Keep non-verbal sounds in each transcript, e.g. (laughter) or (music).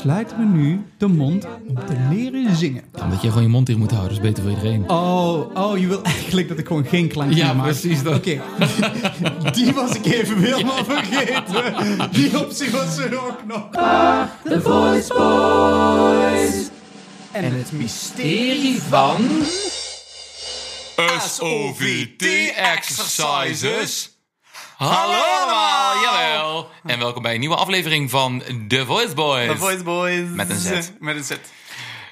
sluiten we nu de mond om te leren zingen. Ja, omdat je gewoon je mond dicht moet houden, dat is beter voor iedereen. Oh, oh, je wil eigenlijk dat ik gewoon geen klank Ja, maak. precies dat. Oké, (laughs) die was ik even helemaal vergeten. Die optie was er ook nog. The Voice Boys. En het mysterie van... SOVT exercises. Hallo allemaal, jawel. En welkom bij een nieuwe aflevering van The Voice Boys. The Voice Boys. Met een Z. (laughs) Met een Z.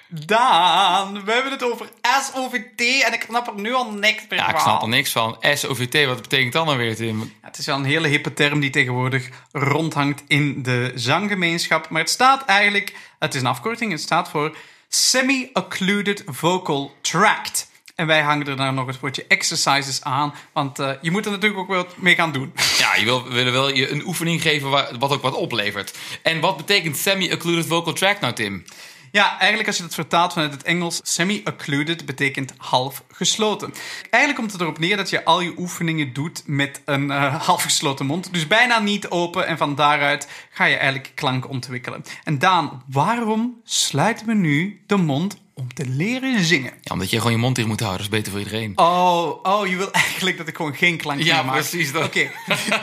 Daan, we hebben het over SOVT en ik snap er nu al niks meer Ja, ik van. snap er niks van. SOVT, wat betekent dat nou weer, Tim? Ja, het is wel een hele hippe term die tegenwoordig rondhangt in de zanggemeenschap. Maar het staat eigenlijk, het is een afkorting, het staat voor Semi-Occluded Vocal Tract. En wij hangen er dan nog het woordje exercises aan, want eh, je moet er natuurlijk ook wel wat mee gaan doen. (laughs) Ja, je wil, willen wel je een oefening geven waar, wat ook wat oplevert. En wat betekent semi-occluded vocal tract nou, Tim? Ja, eigenlijk als je dat vertaalt vanuit het Engels, semi-occluded betekent half gesloten. Eigenlijk komt het erop neer dat je al je oefeningen doet met een eh, (laughs) half gesloten mond. Dus bijna niet open en van daaruit ga je eigenlijk klank ontwikkelen. En Daan, waarom sluiten we nu de mond om te leren zingen? Ja, omdat je gewoon je mond dicht moet houden, dat is beter voor iedereen. Oh, oh, je wil eigenlijk dat ik gewoon geen klank Ja, maak. precies dat. Oké,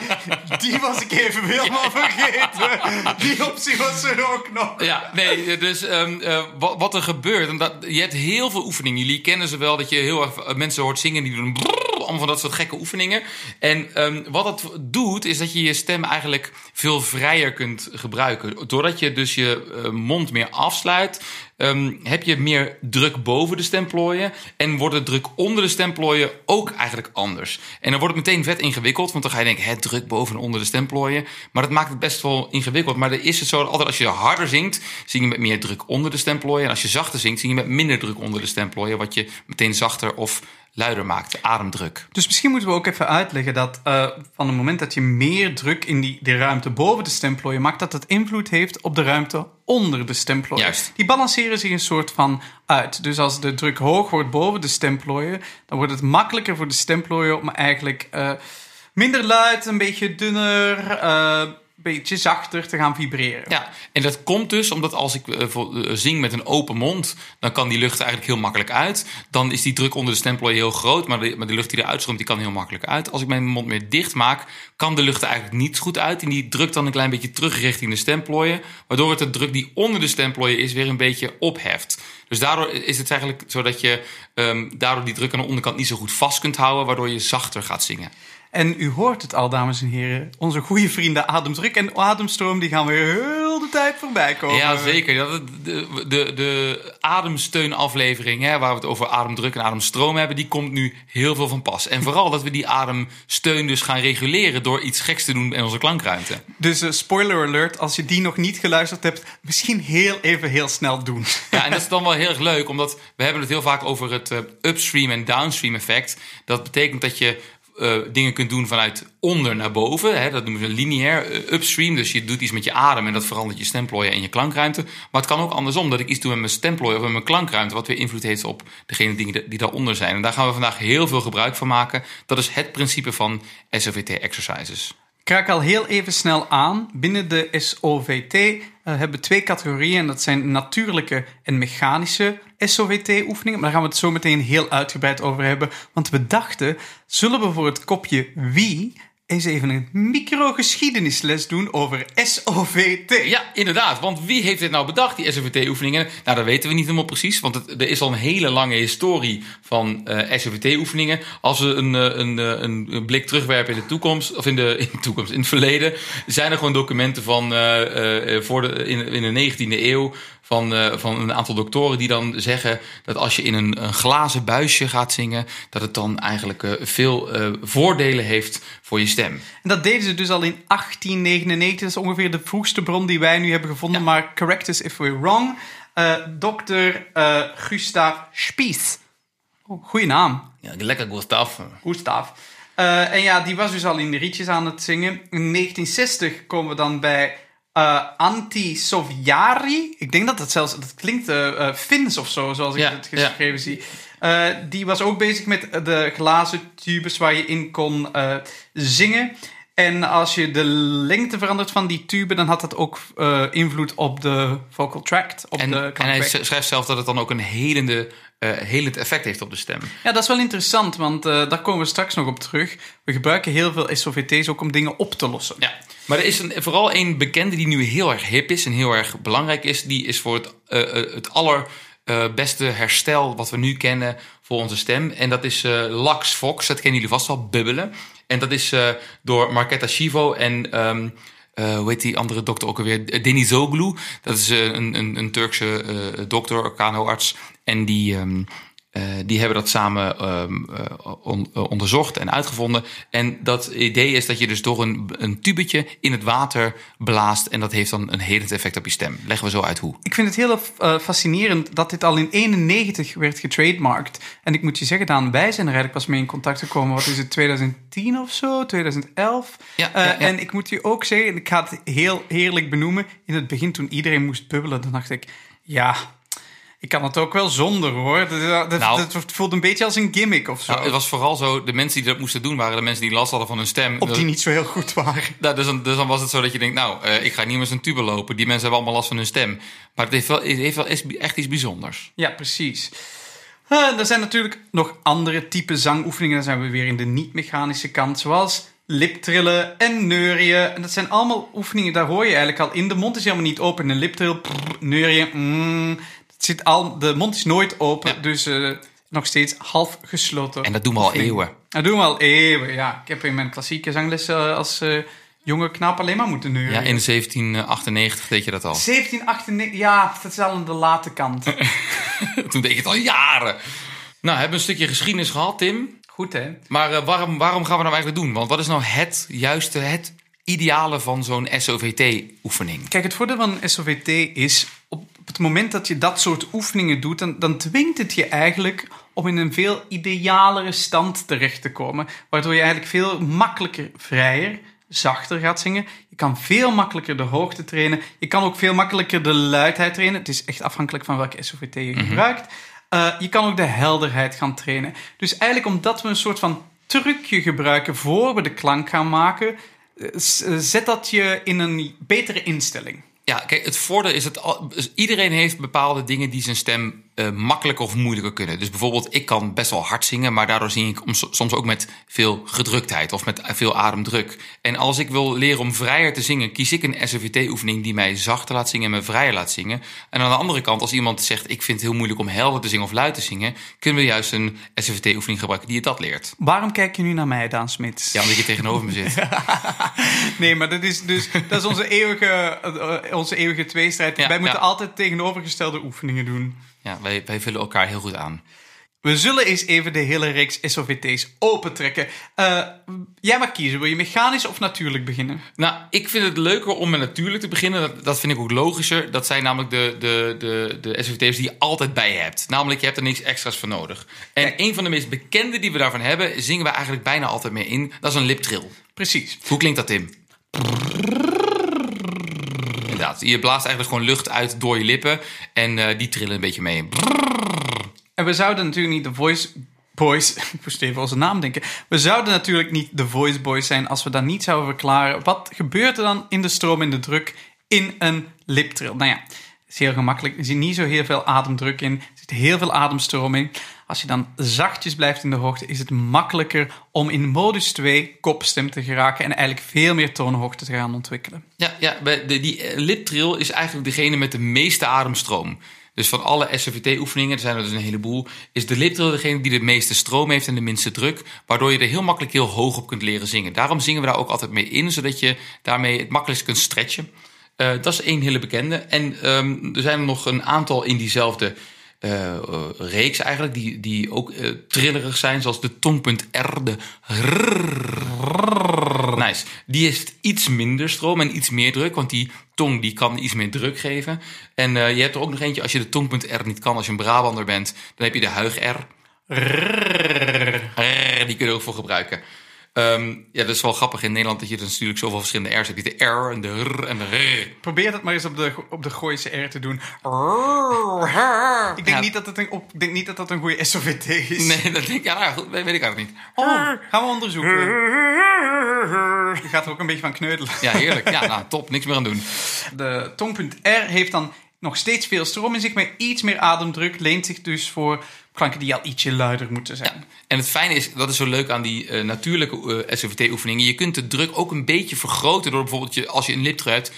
(laughs) die was ik even helemaal vergeten. Die optie was er ook nog. Ja, nee, dus ehm, eh, wat, wat er gebeurt, en dat, je hebt heel veel oefeningen. Jullie kennen ze wel, dat je heel erg eh, mensen hoort zingen die doen brrr, allemaal van dat soort gekke oefeningen. En ehm, wat het doet, is dat je je stem eigenlijk veel vrijer kunt gebruiken. Doordat je dus je eh, mond meer afsluit, ehm, heb je meer druk boven de stemplooien. En wordt de druk onder de stemplooien ook eigenlijk anders. En dan wordt het meteen vet ingewikkeld, want dan ga je denken, hè, druk boven en onder de stemplooien. Maar dat maakt het best wel ingewikkeld. Maar dan is het zo dat altijd als je harder zingt, zing je met meer druk onder de stemplooien. En als je zachter zingt, zing je met minder druk onder de stemplooien. Wat je meteen zachter of luider maakt, ademdruk. Dus misschien moeten we ook even uitleggen dat eh, van het moment dat je meer druk in die, die ruimte boven de stemplooien maakt, dat het invloed heeft op de ruimte onder de stemplooien. Juist. Die balanceren zich een soort van uit. Dus als de druk hoog wordt boven de stemplooien, dan wordt het makkelijker voor de stemplooien om eigenlijk eh, minder luid, een beetje dunner, eh, beetje zachter te gaan vibreren. Ja, en dat komt dus omdat als ik eh, eh, zing met een open mond, dan kan die lucht eigenlijk heel makkelijk uit. Dan is die druk onder de stemplooien heel groot, maar de, maar de lucht die eruit stroomt, die kan heel makkelijk uit. Als ik mijn mond meer dicht maak, kan de lucht er eigenlijk niet goed uit. En die drukt dan een klein beetje terug richting de stemplooien, waardoor het de druk die onder de stemplooien is weer een beetje opheft. Dus daardoor is het eigenlijk zo dat je ehm, daardoor die druk aan de onderkant niet zo goed vast kunt houden, waardoor je zachter gaat zingen. En u hoort het al, dames en heren. Onze goede vrienden ademdruk en ademstroom, die gaan weer heel de tijd voorbij komen. Ja, zeker. Dat de, de, de ademsteunaflevering, hè, waar we het over ademdruk en ademstroom hebben, die komt nu heel veel van pas. En vooral dat we die ademsteun dus gaan reguleren door iets geks te doen in onze klankruimte. Dus eh, spoiler alert, als je die nog niet geluisterd hebt, misschien heel even heel snel doen. Ja, en dat is dan wel heel erg leuk, omdat we hebben het heel vaak over het eh, upstream en downstream effect. Dat betekent dat je eh, dingen kunt doen vanuit onder naar boven. Hè, dat noemen we lineair eh, upstream. Dus je doet iets met je adem en dat verandert je stemplooien en je klankruimte. Maar het kan ook andersom, dat ik iets doe met mijn stemplooien of met mijn klankruimte, wat weer invloed heeft op degene die, die daaronder zijn. En daar gaan we vandaag heel veel gebruik van maken. Dat is het principe van SOVT exercises. Ik raak al heel even snel aan. Binnen de SOVT eh, hebben we twee categorieën. En dat zijn natuurlijke en mechanische SOVT-oefeningen. Maar daar gaan we het zo meteen heel uitgebreid over hebben. Want we dachten, zullen we voor het kopje wie eens even een microgeschiedenisles doen over SOVT? Ja, inderdaad. Want wie heeft dit nou bedacht, die SOVT-oefeningen? Nou, dat weten we niet helemaal precies. Want er is al een hele lange historie van eh SOVT-oefeningen. Als we een, eh, eh, een, een blik terugwerpen in de toekomst, of in de, in toekomst, in het verleden, zijn er gewoon documenten van voor de, in, de 19e eeuw. Van, van een aantal doktoren die dan zeggen dat als je in een, een glazen buisje gaat zingen, dat het dan eigenlijk veel voordelen heeft voor je stem. En dat deden ze dus al in 1899. Dat is ongeveer de vroegste bron die wij nu hebben gevonden. Maar correct us if we're wrong. Eh Dr. eh Gustav Spies. Oh, goeie naam. Ja, lekker Gustav. Gustav. Eh, en ja, die was dus al in de rietjes aan het zingen. In 1960 komen we dan bij eh Antti Sovjari. Ik denk dat dat zelfs, dat klinkt Fins of zo, zoals ik Ja, het geschreven zie. Eh, die was ook bezig met de glazen tubes waar je in kon eh, zingen. En als je de lengte verandert van die tube, dan had dat ook eh, invloed op de vocal tract, op En, de en hij schrijft zelf dat het dan ook een helende, helend effect heeft op de stem. Ja, dat is wel interessant, want daar komen we straks nog op terug. We gebruiken heel veel SOVT's ook om dingen op te lossen. Ja, maar er is een, vooral een bekende die nu heel erg hip is en heel erg belangrijk is. Die is voor het, eh, eh, het allerbeste herstel wat we nu kennen voor onze stem. En dat is eh, Lux Fox. Dat kennen jullie vast wel, bubbelen. En dat is eh, door Marketa Shivo en... ehm, eh, hoe heet die andere dokter ook alweer? Denis Zoglu. Dat is eh, een, een, een Turkse eh, dokter, orkanoarts. En die, ehm, eh, die hebben dat samen ehm, eh, on- eh, onderzocht en uitgevonden. En dat idee is dat je dus door een, een tubetje in het water blaast. En dat heeft dan een helend effect op je stem. Leggen we zo uit hoe. Ik vind het heel fascinerend dat dit al in 91 werd getrademarkt. En ik moet je zeggen, Daan, wij zijn er eigenlijk pas mee in contact gekomen. Wat is het, 2010 of zo? 2011? Ja, ja, ja. En ik moet je ook zeggen, en ik ga het heel heerlijk benoemen. In het begin, toen iedereen moest bubbelen, dan dacht ik... Ja, ik kan het ook wel zonder, hoor. Dat, dat, Nou. dat voelt een beetje als een gimmick of zo. Nou, het was vooral zo, de mensen die dat moesten doen waren de mensen die last hadden van hun stem. Of die niet zo heel goed waren. Nou, dus, dan, dus dan was het zo dat je denkt, nou, eh, ik ga niet meer zo'n tube lopen. Die mensen hebben allemaal last van hun stem. Maar het heeft wel, het heeft wel echt- iets bijzonders. Ja, precies. Eh, er zijn natuurlijk nog andere type zangoefeningen. Dan zijn we weer in de niet-mechanische kant, zoals liptrillen en neurien. En dat zijn allemaal oefeningen, daar hoor je eigenlijk al in. De mond is helemaal niet open. Een liptrill, prrr, neurien, mm, zit al, de mond is nooit open, Ja. dus eh, nog steeds half gesloten. En dat doen we al eeuwen. Dat doen we al eeuwen, ja. Ik heb in mijn klassieke zangles eh, als eh, jonge knaap alleen maar moeten neuren. Ja, in 1798 deed je dat al. 1798, ja, dat is al aan de late kant. (laughs) Toen deed je het al jaren. Nou, hebben we een stukje geschiedenis gehad, Tim. Goed, hè? Maar waarom, waarom gaan we nou eigenlijk doen? Want wat is nou het juiste, het ideale van zo'n SOVT-oefening? Kijk, het voordeel van SOVT is, op het moment dat je dat soort oefeningen doet, dan, dan dwingt het je eigenlijk om in een veel idealere stand terecht te komen. Waardoor je eigenlijk veel makkelijker, vrijer, zachter gaat zingen. Je kan veel makkelijker de hoogte trainen. Je kan ook veel makkelijker de luidheid trainen. Het is echt afhankelijk van welke SOVT je gebruikt. Eh, je kan ook de helderheid gaan trainen. Dus eigenlijk omdat we een soort van trucje gebruiken voor we de klank gaan maken, eh, eh, zet dat je in een betere instelling. Ja, kijk, het voordeel is dat dus iedereen heeft bepaalde dingen die zijn stem eh, makkelijker of moeilijker kunnen. Dus bijvoorbeeld, ik kan best wel hard zingen, maar daardoor zing ik om- soms ook met veel gedruktheid of met veel ademdruk. En als ik wil leren om vrijer te zingen, kies ik een SOVT-oefening die mij zachter laat zingen en me vrijer laat zingen. En aan de andere kant, als iemand zegt, ik vind het heel moeilijk om helder te zingen of luid te zingen, kunnen we juist een SOVT-oefening gebruiken die je dat leert. Waarom kijk je nu naar mij, Daan Smits? Ja, omdat je tegenover me zit. (laughs) Nee, maar dat is dus dat is onze eeuwige, onze eeuwige tweestrijd. Ja, Wij moeten ja. altijd tegenovergestelde oefeningen doen. Ja, wij, wij vullen elkaar heel goed aan. We zullen eens even de hele reeks SOVT's opentrekken. Eh jij mag kiezen. Wil je mechanisch of natuurlijk beginnen? Nou, ik vind het leuker om met natuurlijk te beginnen. Dat, dat vind ik ook logischer. Dat zijn namelijk de, de, de, de SOVT's die je altijd bij je hebt. Namelijk, je hebt er niks extra's voor nodig. En Kijk. een van de meest bekende die we daarvan hebben, zingen we eigenlijk bijna altijd mee in. Dat is een liptrill. Precies. Hoe klinkt dat, Tim? Je blaast eigenlijk gewoon lucht uit door je lippen. En eh, die trillen een beetje mee. En we zouden natuurlijk niet de Voice Boys... (laughs) Ik moest even onze naam denken. We zouden natuurlijk niet de Voice Boys zijn als we dan niet zouden verklaren... wat gebeurt er dan in de stroom en de druk in een liptrill? Nou ja, is heel gemakkelijk. Er zit niet zo heel veel ademdruk in. Er zit heel veel ademstroom in. Als je dan zachtjes blijft in de hoogte... is het makkelijker om in modus 2 kopstem te geraken... en eigenlijk veel meer toonhoogte te gaan ontwikkelen. Ja, ja die eh, liptrill is eigenlijk degene met de meeste ademstroom. Dus van alle SOVT-oefeningen, er zijn er dus een heleboel, is de liptrill degene die de meeste stroom heeft en de minste druk, waardoor je er heel makkelijk heel hoog op kunt leren zingen. Daarom zingen we daar ook altijd mee in, zodat je daarmee het makkelijkst kunt stretchen. Eh, dat is één hele bekende. En ehm, er zijn er nog een aantal in diezelfde eh, eh, reeks eigenlijk, die, die ook eh, trillerig zijn, zoals de tongpunt R, de Nice. Die heeft iets minder stroom en iets meer druk, want die tong die kan iets meer druk geven. En je hebt er ook nog eentje, als je de tongpunt R niet kan, als je een Brabander bent, dan heb je de huig. R, Die kun je er ook voor gebruiken. Ehm, ja, dat is wel grappig in Nederland dat je dus natuurlijk zoveel verschillende R's hebt. De R en de R en de R. Probeer dat maar eens op de, op de Gooise R te doen. (laughs) Ik denk, Ja. niet, dat het een, op, ik denk niet dat dat een goede SOVT is. Nee, dat denk ik, ja, nou, weet, ik eigenlijk niet. Oh, gaan we onderzoeken. Je gaat er ook een beetje van kneudelen. Ja, heerlijk. Ja, nou, top. Niks meer aan doen. De tongpunt R heeft dan nog steeds veel stroom in zich, maar iets meer ademdruk. Leent zich dus voor klanken die al ietsje luider moeten zijn. En het fijne is, dat is zo leuk aan die eh, natuurlijke eh, SOVT-oefeningen. Je kunt de druk ook een beetje vergroten door bijvoorbeeld, je, als je een liptrui hebt,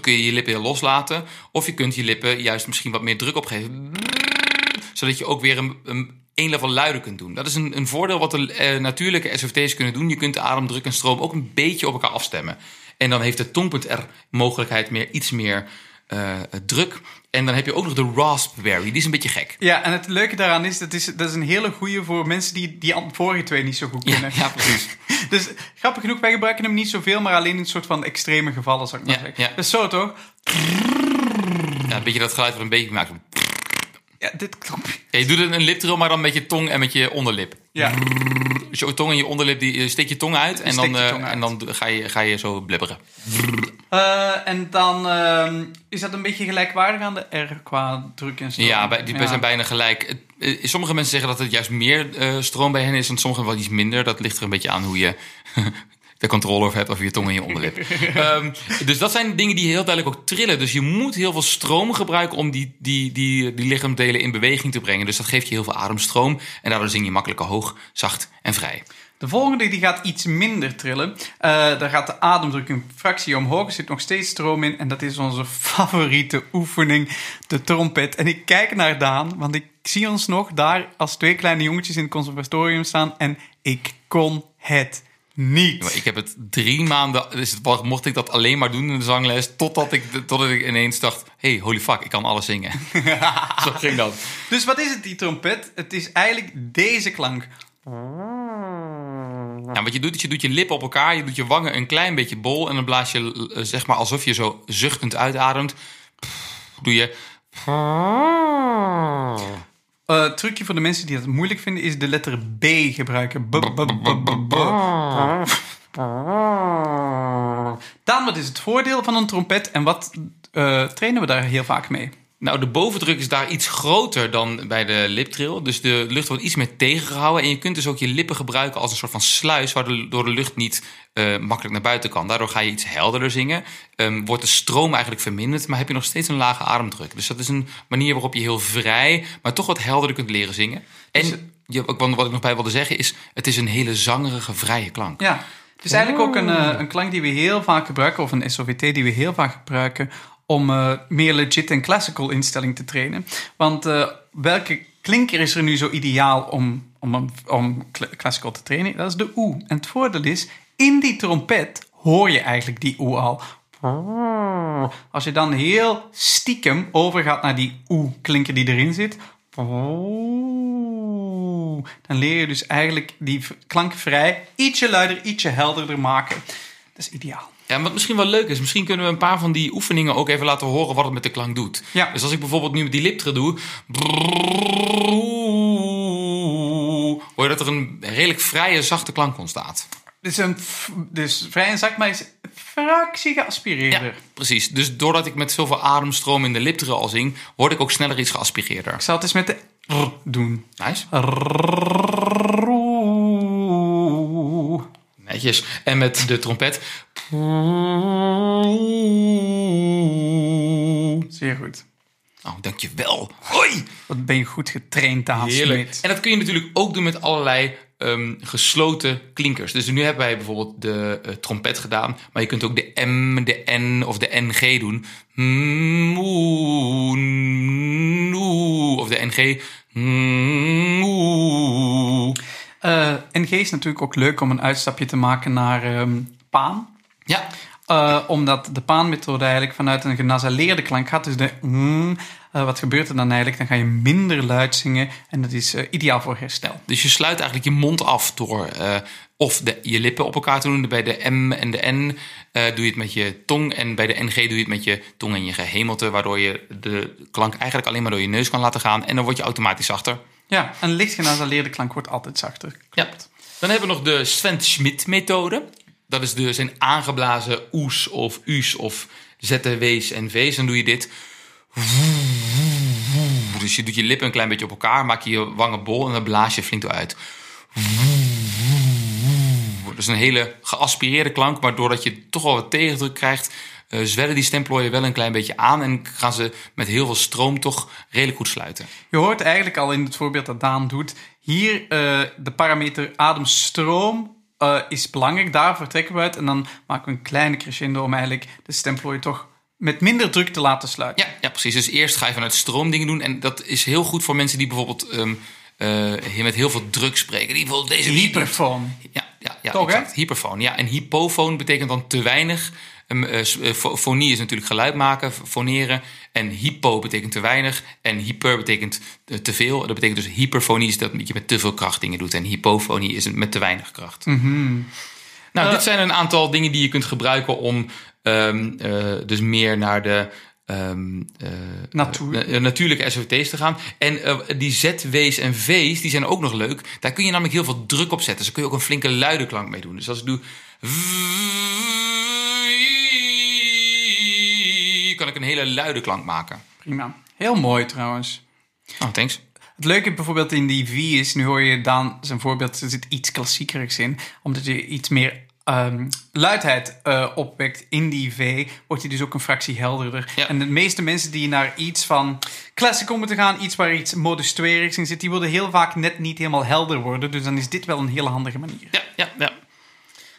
kun je je lippen heel loslaten. Of je kunt je lippen juist misschien wat meer druk opgeven. Zodat je ook weer een, een één level luider kunt doen. Dat is een, een voordeel wat de eh, natuurlijke SOVT's kunnen doen. Je kunt de ademdruk en stroom ook een beetje op elkaar afstemmen. En dan heeft de tongpunt R mogelijkheid meer, iets meer eh, druk. En dan heb je ook nog de raspberry. Die is een beetje gek. Ja, en het leuke daaraan is, dat is, dat is een hele goede voor mensen die die vorige twee niet zo goed Ja, kunnen. ja, precies. (laughs) Dus grappig genoeg, wij gebruiken hem niet zoveel, maar alleen in een soort van extreme gevallen, zou ik maar Ja, zeggen. ja. Is zo toch? Ja, een beetje dat geluid wat een beetje maakt. Ja, dit klopt. Ja, je doet het een liptrill, maar dan met je tong en met je onderlip. Ja, Dus je tong en je onderlip, die, je steekt je tong uit en steek dan, eh, tong uit. en dan ga, je, ga je zo blibberen. Eh, en dan ehm, is dat een beetje gelijkwaardig aan de R qua druk en stroom. Ja, bij, die Ja. zijn bijna gelijk. Eh, sommige mensen zeggen dat het juist meer eh, stroom bij hen is en sommigen wel iets minder. Dat ligt er een beetje aan hoe je (laughs) de controle over hebt over je tong en je onderlip. (laughs) Ehm, dus dat zijn dingen die heel duidelijk ook trillen. Dus je moet heel veel stroom gebruiken om die, die, die, die lichaamdelen in beweging te brengen. Dus dat geeft je heel veel ademstroom en daardoor zing je makkelijker hoog, zacht en vrij. De volgende die gaat iets minder trillen. Eh, daar gaat de ademdruk een fractie omhoog. Er zit nog steeds stroom in. En dat is onze favoriete oefening, de trompet. En ik kijk naar Daan, want ik zie ons nog daar als twee kleine jongetjes in het conservatorium staan. En ik kon het niet. Maar ik heb het drie maanden, dus mocht ik dat alleen maar doen in de zangles, totdat ik, totdat ik ineens dacht, hey, holy fuck, ik kan alles zingen. (laughs) Zo ging dat. Dus wat is het, die trompet? Het is eigenlijk deze klank. Ja, wat je doet, is je doet je lippen op elkaar, je doet je wangen een klein beetje bol en dan blaas je, eh, zeg maar, alsof je zo zuchtend uitademt. Doe je, Eh trucje voor de mensen die dat moeilijk vinden is de letter B gebruiken. Daan, wat is het voordeel van een trompet en wat eh, trainen we daar heel vaak mee? Nou, de bovendruk is daar iets groter dan bij de liptrill. Dus de lucht wordt iets meer tegengehouden. En je kunt dus ook je lippen gebruiken als een soort van sluis... waardoor de lucht niet eh, makkelijk naar buiten kan. Daardoor ga je iets helderder zingen. Ehm, wordt de stroom eigenlijk verminderd... maar heb je nog steeds een lage ademdruk. Dus dat is een manier waarop je heel vrij... maar toch wat helderder kunt leren zingen. En je, wat ik nog bij wilde zeggen is... het is een hele zangerige, vrije klank. Ja, het is eigenlijk ook een, eh, een klank die we heel vaak gebruiken, of een SOVT die we heel vaak gebruiken, om eh, meer legit en classical instelling te trainen. Want eh, welke klinker is er nu zo ideaal om, om, om cl- classical te trainen? Dat is de oe. En het voordeel is, in die trompet hoor je eigenlijk die oe al. Als je dan heel stiekem overgaat naar die oe-klinker die erin zit, dan leer je dus eigenlijk die klank vrij ietsje luider, ietsje helderder maken. Dat is ideaal. Ja, wat misschien wel leuk is, misschien kunnen we een paar van die oefeningen ook even laten horen wat het met de klank doet. Ja. Dus als ik bijvoorbeeld nu met die liptre doe, hoor je dat er een redelijk vrije, zachte klank ontstaat. Dus, een, dus vrij en zacht, maar is een fractie geaspireerder. precies. Dus doordat ik met zoveel ademstroom in de liptre al zing, word ik ook sneller iets geaspireerder. Ik zal het eens met de r doen. Nice. Netjes. En met de trompet. Zeer goed. Oh, dankjewel. Hoi! Wat ben je goed getraind, Daan Heerlijk. Smit. En dat kun je natuurlijk ook doen met allerlei ehm, gesloten klinkers. Dus nu hebben wij bijvoorbeeld de eh, trompet gedaan. Maar je kunt ook de M, de N of de NG doen. Of de NG. Moe. Eh, NG is natuurlijk ook leuk om een uitstapje te maken naar ehm, paan. Ja, Eh, omdat de paanmethode eigenlijk vanuit een genasaleerde klank gaat. Dus de mm, wat gebeurt er dan eigenlijk? Dan ga je minder luid zingen en dat is eh, ideaal voor herstel. dus je sluit eigenlijk je mond af door of de, je lippen op elkaar te doen. Bij de M en de N doe je het met je tong. En bij de NG doe je het met je tong en je gehemelte. Waardoor je de klank eigenlijk alleen maar door je neus kan laten gaan. En dan word je automatisch zachter. Ja, een licht genasaleerde klank wordt altijd zachter. Ja. Dan hebben we nog de Sven Schmidt methode. Dat is de, zijn aangeblazen oes of u's of z'w's en v's. Dan doe je dit. Dus je doet je lippen een klein beetje op elkaar, maak je je wangen bol en dan blaas je flink eruit. Dat is een hele geaspireerde klank, maar doordat je toch wel wat tegendruk krijgt, eh, zwellen die stemplooien wel een klein beetje aan en gaan ze met heel veel stroom toch redelijk goed sluiten. Je hoort eigenlijk al in het voorbeeld dat Daan doet. Hier uh, de parameter ademstroom uh, is belangrijk. Daar vertrekken we uit. En dan maken we een kleine crescendo om eigenlijk de stemplooien toch met minder druk te laten sluiten. Ja, ja, precies. Dus eerst ga je vanuit stroom dingen doen. En dat is heel goed voor mensen die bijvoorbeeld um, uh, met heel veel druk spreken. Die bijvoorbeeld deze Hyperfoon. Ja, ja, ja Toch, exact. Hyperfoon. Ja, en hypofoon betekent dan te weinig. Um, uh, fonie is natuurlijk geluid maken, foneren. En hypo betekent te weinig. En hyper betekent te veel. Dat betekent dus hyperfonie is dat je met te veel kracht dingen doet. En hypofonie is met te weinig kracht. Mm -hmm. Nou, uh, dit zijn een aantal dingen die je kunt gebruiken om um, uh, dus meer naar de um, uh, Natuur. natuurlijke SOT's te gaan. En die ZW's en V's, die zijn ook nog leuk. Daar kun je namelijk heel veel druk op zetten. Dus daar kun je ook een flinke luide klank mee doen. Dus als ik doe hele luide klank maken. Prima. Heel mooi trouwens. Oh, thanks. Het leuke bijvoorbeeld in die V is, nu hoor je Daan zijn voorbeeld, er zit iets klassiekerigs in. Omdat je iets meer um, luidheid uh, opwekt in die V, wordt hij dus ook een fractie helderder. Ja. En de meeste mensen die naar iets van classical moeten gaan, iets waar iets modus 2 in zit, die willen heel vaak net niet helemaal helder worden. Dus dan is dit wel een hele handige manier. Ja, ja, ja.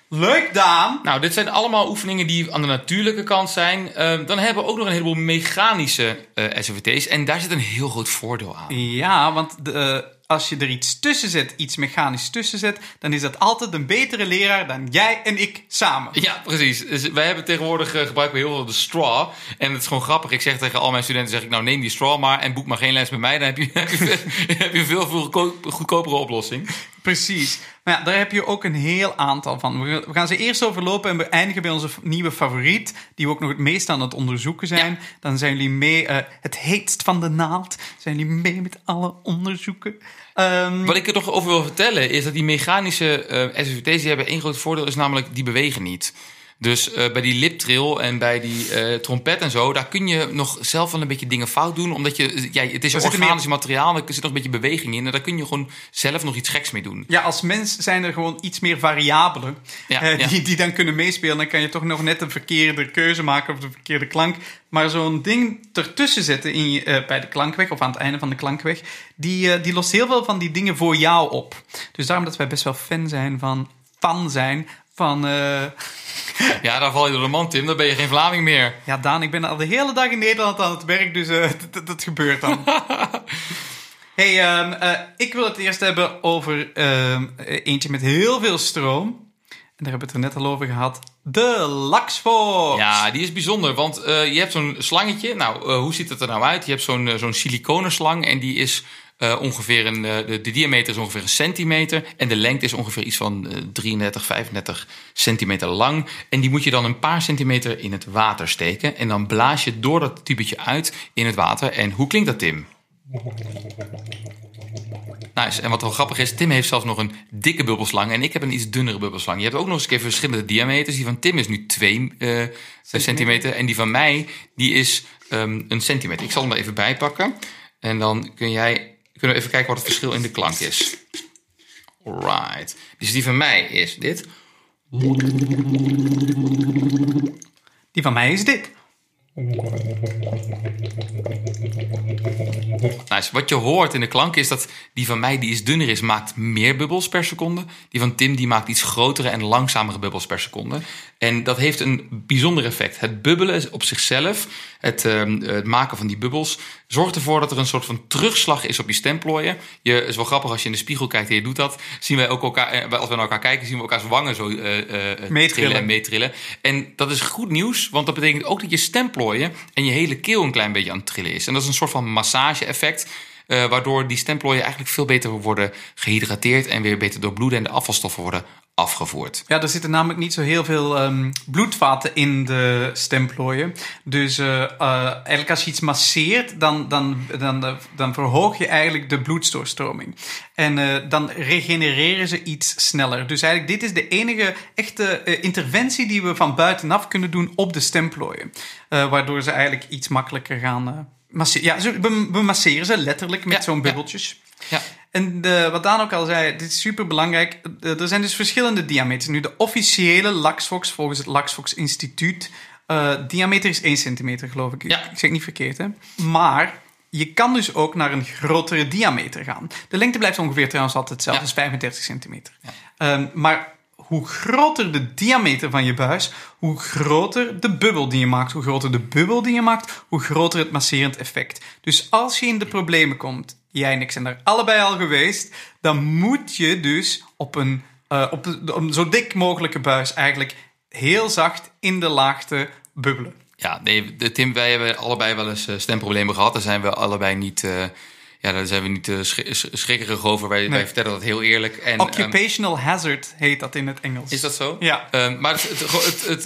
Leuk, Daan! Nou, dit zijn allemaal oefeningen die aan de natuurlijke kant zijn. Uh, dan hebben we ook nog een heleboel mechanische uh, SOVT's. En daar zit een heel groot voordeel aan. Ja, want de, uh, als je er iets tussen zet, iets mechanisch tussen zet, dan is dat altijd een betere leraar dan jij en ik samen. Ja, precies. Dus wij hebben tegenwoordig uh, gebruiken we heel veel de straw. En het is gewoon grappig. Ik zeg tegen al mijn studenten, zeg ik, nou neem die straw maar en boek maar geen les met mij. Dan heb je, (laughs) heb je, heb je veel, veel goedkopere oplossing. Precies. Maar ja, daar heb je ook een heel aantal van. We gaan ze eerst overlopen en we eindigen bij onze nieuwe favoriet, die we ook nog het meest aan het onderzoeken zijn. Ja. Dan zijn jullie mee, uh, het heetst van de naald, zijn jullie mee met alle onderzoeken. Um, Wat ik er nog over wil vertellen is dat die mechanische uh, die hebben één groot voordeel, is namelijk die bewegen niet. Dus uh, bij die liptrill en bij die uh, trompet en zo, daar kun je nog zelf wel een beetje dingen fout doen. Omdat je, ja, het is een organisch meer... materiaal, er zit nog een beetje beweging in. En daar kun je gewoon zelf nog iets geks mee doen. Ja, als mens zijn er gewoon iets meer variabelen ja, uh, ja. die, die dan kunnen meespelen. Dan kan je toch nog net een verkeerde keuze maken of de verkeerde klank. Maar zo'n ding ertussen zetten in je, uh, bij de klankweg of aan het einde van de klankweg, die, uh, die lost heel veel van die dingen voor jou op. Dus daarom dat wij best wel fan zijn van, fan zijn van. Uh... Ja, dan val je door de man, Tim. Dan ben je geen Vlaming meer. Ja, Daan, ik ben al de hele dag in Nederland aan het werk, dus (laughs) uh, dat gebeurt dan. (laughs) hey, um, uh, ik wil het eerst hebben over um, eentje met heel veel stroom. En daar hebben we het er net al over gehad. De Laxvoort. Ja, die is bijzonder, want uh, je hebt zo'n slangetje. Nou, hoe ziet het er nou uit? Je hebt zo'n zo'n siliconenslang en die is uh, ongeveer een, uh, de, de, diameter is ongeveer een centimeter en de lengte is ongeveer iets van uh, 33, 35 centimeter lang. En die moet je dan een paar centimeter in het water steken en dan blaas je door dat tubetje uit in het water. En hoe klinkt dat, Tim? Nice. En wat wel grappig is, Tim heeft zelfs nog een dikke bubbelslang en ik heb een iets dunnere bubbelslang. Je hebt ook nog eens een keer verschillende diameters. Die van Tim is nu 2 uh, centimeter. centimeter en die van mij die is um, een centimeter. Ik zal hem er even bij pakken. En dan kun jij kunnen we even kijken wat het verschil in de klank is. Alright. Dus die van mij is dit. Die van mij is dit. Nice. Wat je hoort in de klank is dat die van mij, die is dunner is, maakt meer bubbels per seconde. Die van Tim, die maakt iets grotere en langzamere bubbels per seconde. En dat heeft een bijzonder effect. Het bubbelen op zichzelf, het, uh, het maken van die bubbels, zorgt ervoor dat er een soort van terugslag is op je stemplooien. Je, het is wel grappig als je in de spiegel kijkt en je doet dat. Zien wij ook elkaar, als we naar elkaar kijken, zien we elkaars wangen zo uh, uh, meetrillen en meetrillen. En dat is goed nieuws, want dat betekent ook dat je stemplooien en je hele keel een klein beetje aan het trillen is. En dat is een soort van massage-effect. Uh, waardoor die stemplooien eigenlijk veel beter worden gehydrateerd en weer beter doorbloeden en de afvalstoffen worden afgevoerd. Ja, er zitten namelijk niet zo heel veel ehm, bloedvaten in de stemplooien. Dus eh, eh, eigenlijk als je iets masseert, dan, dan, dan, dan verhoog je eigenlijk de bloedstoorstroming. En eh, dan regenereren ze iets sneller. Dus eigenlijk dit is de enige echte interventie die we van buitenaf kunnen doen op de stemplooien. Waardoor ze eigenlijk iets makkelijker gaan masseren. Ja, we, masseren ze letterlijk met Ja, zo'n ja. bubbeltjes. Ja. En de, wat Daan ook al zei, dit is super belangrijk. Er zijn dus verschillende diameters. Nu, de officiële Laxfox volgens het Laxfox Instituut. eh, diameter is 1 centimeter, geloof ik. Ja. Ik zeg niet verkeerd, hè? Maar je kan dus ook naar een grotere diameter gaan. De lengte blijft ongeveer trouwens altijd hetzelfde, Ja. dus 35 centimeter. Ehm, maar hoe groter de diameter van je buis, hoe groter de bubbel die je maakt. Hoe groter de bubbel die je maakt, hoe groter het masserend effect. Dus als je in de problemen komt, jij en ik zijn daar allebei al geweest, dan moet je dus op een, eh, op een, zo dik mogelijke buis eigenlijk heel zacht in de laagte bubbelen. Ja, nee, de- Tim, wij hebben allebei wel eens eh, stemproblemen gehad. Daar zijn we allebei niet, eh, ja, daar zijn we niet schri- sch- schrikkerig over. Wij, wij vertellen dat heel eerlijk. En, ehm, Occupational hazard heet dat in het Engels. is dat zo? Ja. Ehm, maar het, het,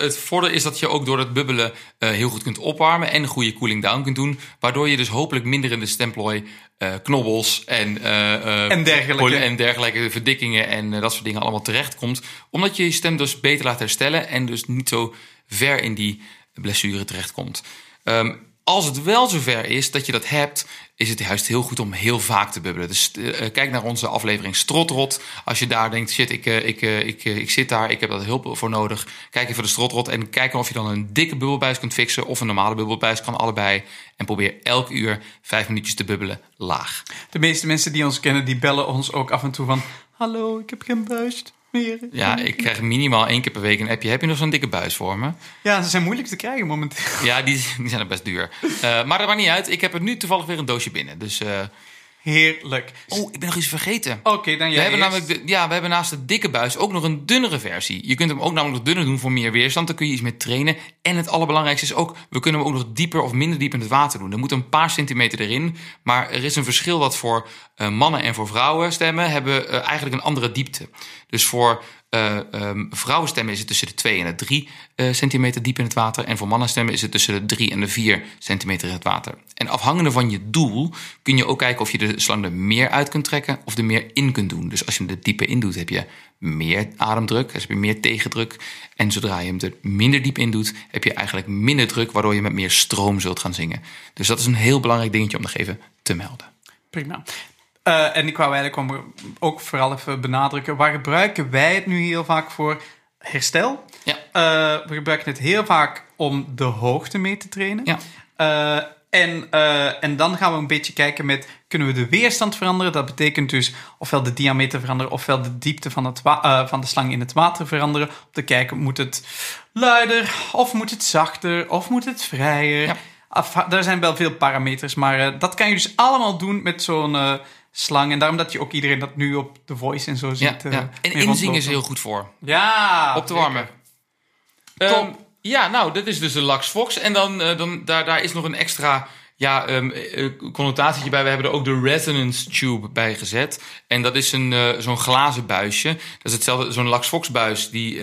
het, voordeel is dat je ook door het bubbelen heel goed kunt opwarmen en een goede cooling down kunt doen. Waardoor je dus hopelijk minder in de stemplooi eh, knobbels en, eh, eh, En dergelijke. en dergelijke verdikkingen en dat soort dingen allemaal terechtkomt. Omdat je je stem dus beter laat herstellen en dus niet zo ver in die blessure terechtkomt. Ehm, als het wel zover is dat je dat hebt, is het juist heel goed om heel vaak te bubbelen. Dus eh, eh, kijk naar onze aflevering Strotrot. Als je daar denkt, shit, ik, eh, ik, ik, ik zit daar, ik heb daar hulp voor nodig. Kijk even de Strotrot en kijk of je dan een dikke bubbelbuis kunt fixen of een normale bubbelbuis. Kan allebei. En probeer elk uur vijf minuutjes te bubbelen laag. De meeste mensen die ons kennen, die bellen ons ook af en toe van... Hallo, ik heb geen buis Ja, ik krijg minimaal één keer per week een appje. Heb je nog zo'n dikke buis voor me? Ja, ze zijn moeilijk te krijgen momenteel. Ja, die, die zijn er best duur. Eh, maar dat maakt niet uit. Ik heb er nu toevallig weer een doosje binnen. Dus, eh, Heerlijk. oh, ik ben nog iets vergeten. Oké, dan We jij hebben, eerst. namelijk de, ja, we hebben naast de dikke buis ook nog een dunnere versie. Je kunt hem ook namelijk nog dunner doen voor meer weerstand. Dan kun je iets meer trainen. En het allerbelangrijkste is ook, we kunnen hem ook nog dieper of minder diep in het water doen. Er moet een paar centimeter erin. Maar er is een verschil dat voor eh, mannen en voor vrouwen stemmen hebben eh, eigenlijk een andere diepte. Dus voor ehm, vrouwenstemmen is het tussen de 2 en de 3 eh, centimeter diep in het water. En voor mannenstemmen is het tussen de 3 en de 4 centimeter in het water. En afhangende van je doel kun je ook kijken of je de slang er meer uit kunt trekken of er meer in kunt doen. Dus als je hem er dieper in doet, heb je meer ademdruk, dus heb je meer tegendruk. En zodra je hem er minder diep in doet, heb je eigenlijk minder druk, waardoor je met meer stroom zult gaan zingen. Dus dat is een heel belangrijk dingetje om nog even te melden. Prima. Eh, en ik wou eigenlijk ook vooral even benadrukken... waar gebruiken wij het nu heel vaak voor? Herstel. Ja. Eh, we gebruiken het heel vaak om de hoogte mee te trainen. Ja. Eh, en, en dan gaan we een beetje kijken met... kunnen we de weerstand veranderen? Dat betekent dus ofwel de diameter veranderen... ofwel de diepte van, het van de slang in het water veranderen. Om te kijken, moet het luider? Of moet het zachter? Of moet het vrijer? Ja. Daar zijn wel veel parameters, maar dat kan je dus allemaal doen met zo'n slang. En daarom dat je ook iedereen dat nu op The Voice en zo ziet. Ja, eh, ja. En mee inzingen is heel goed voor. Ja! op te warmen. Ehm, ja, nou, dit is dus de Lux Fox. En dan, eh, dan daar, daar is nog een extra ja, eh, connotatie bij. We hebben er ook de resonance tube bij gezet. En dat is een, eh, zo'n glazen buisje. Dat is hetzelfde, zo'n Lux Fox buis. Die,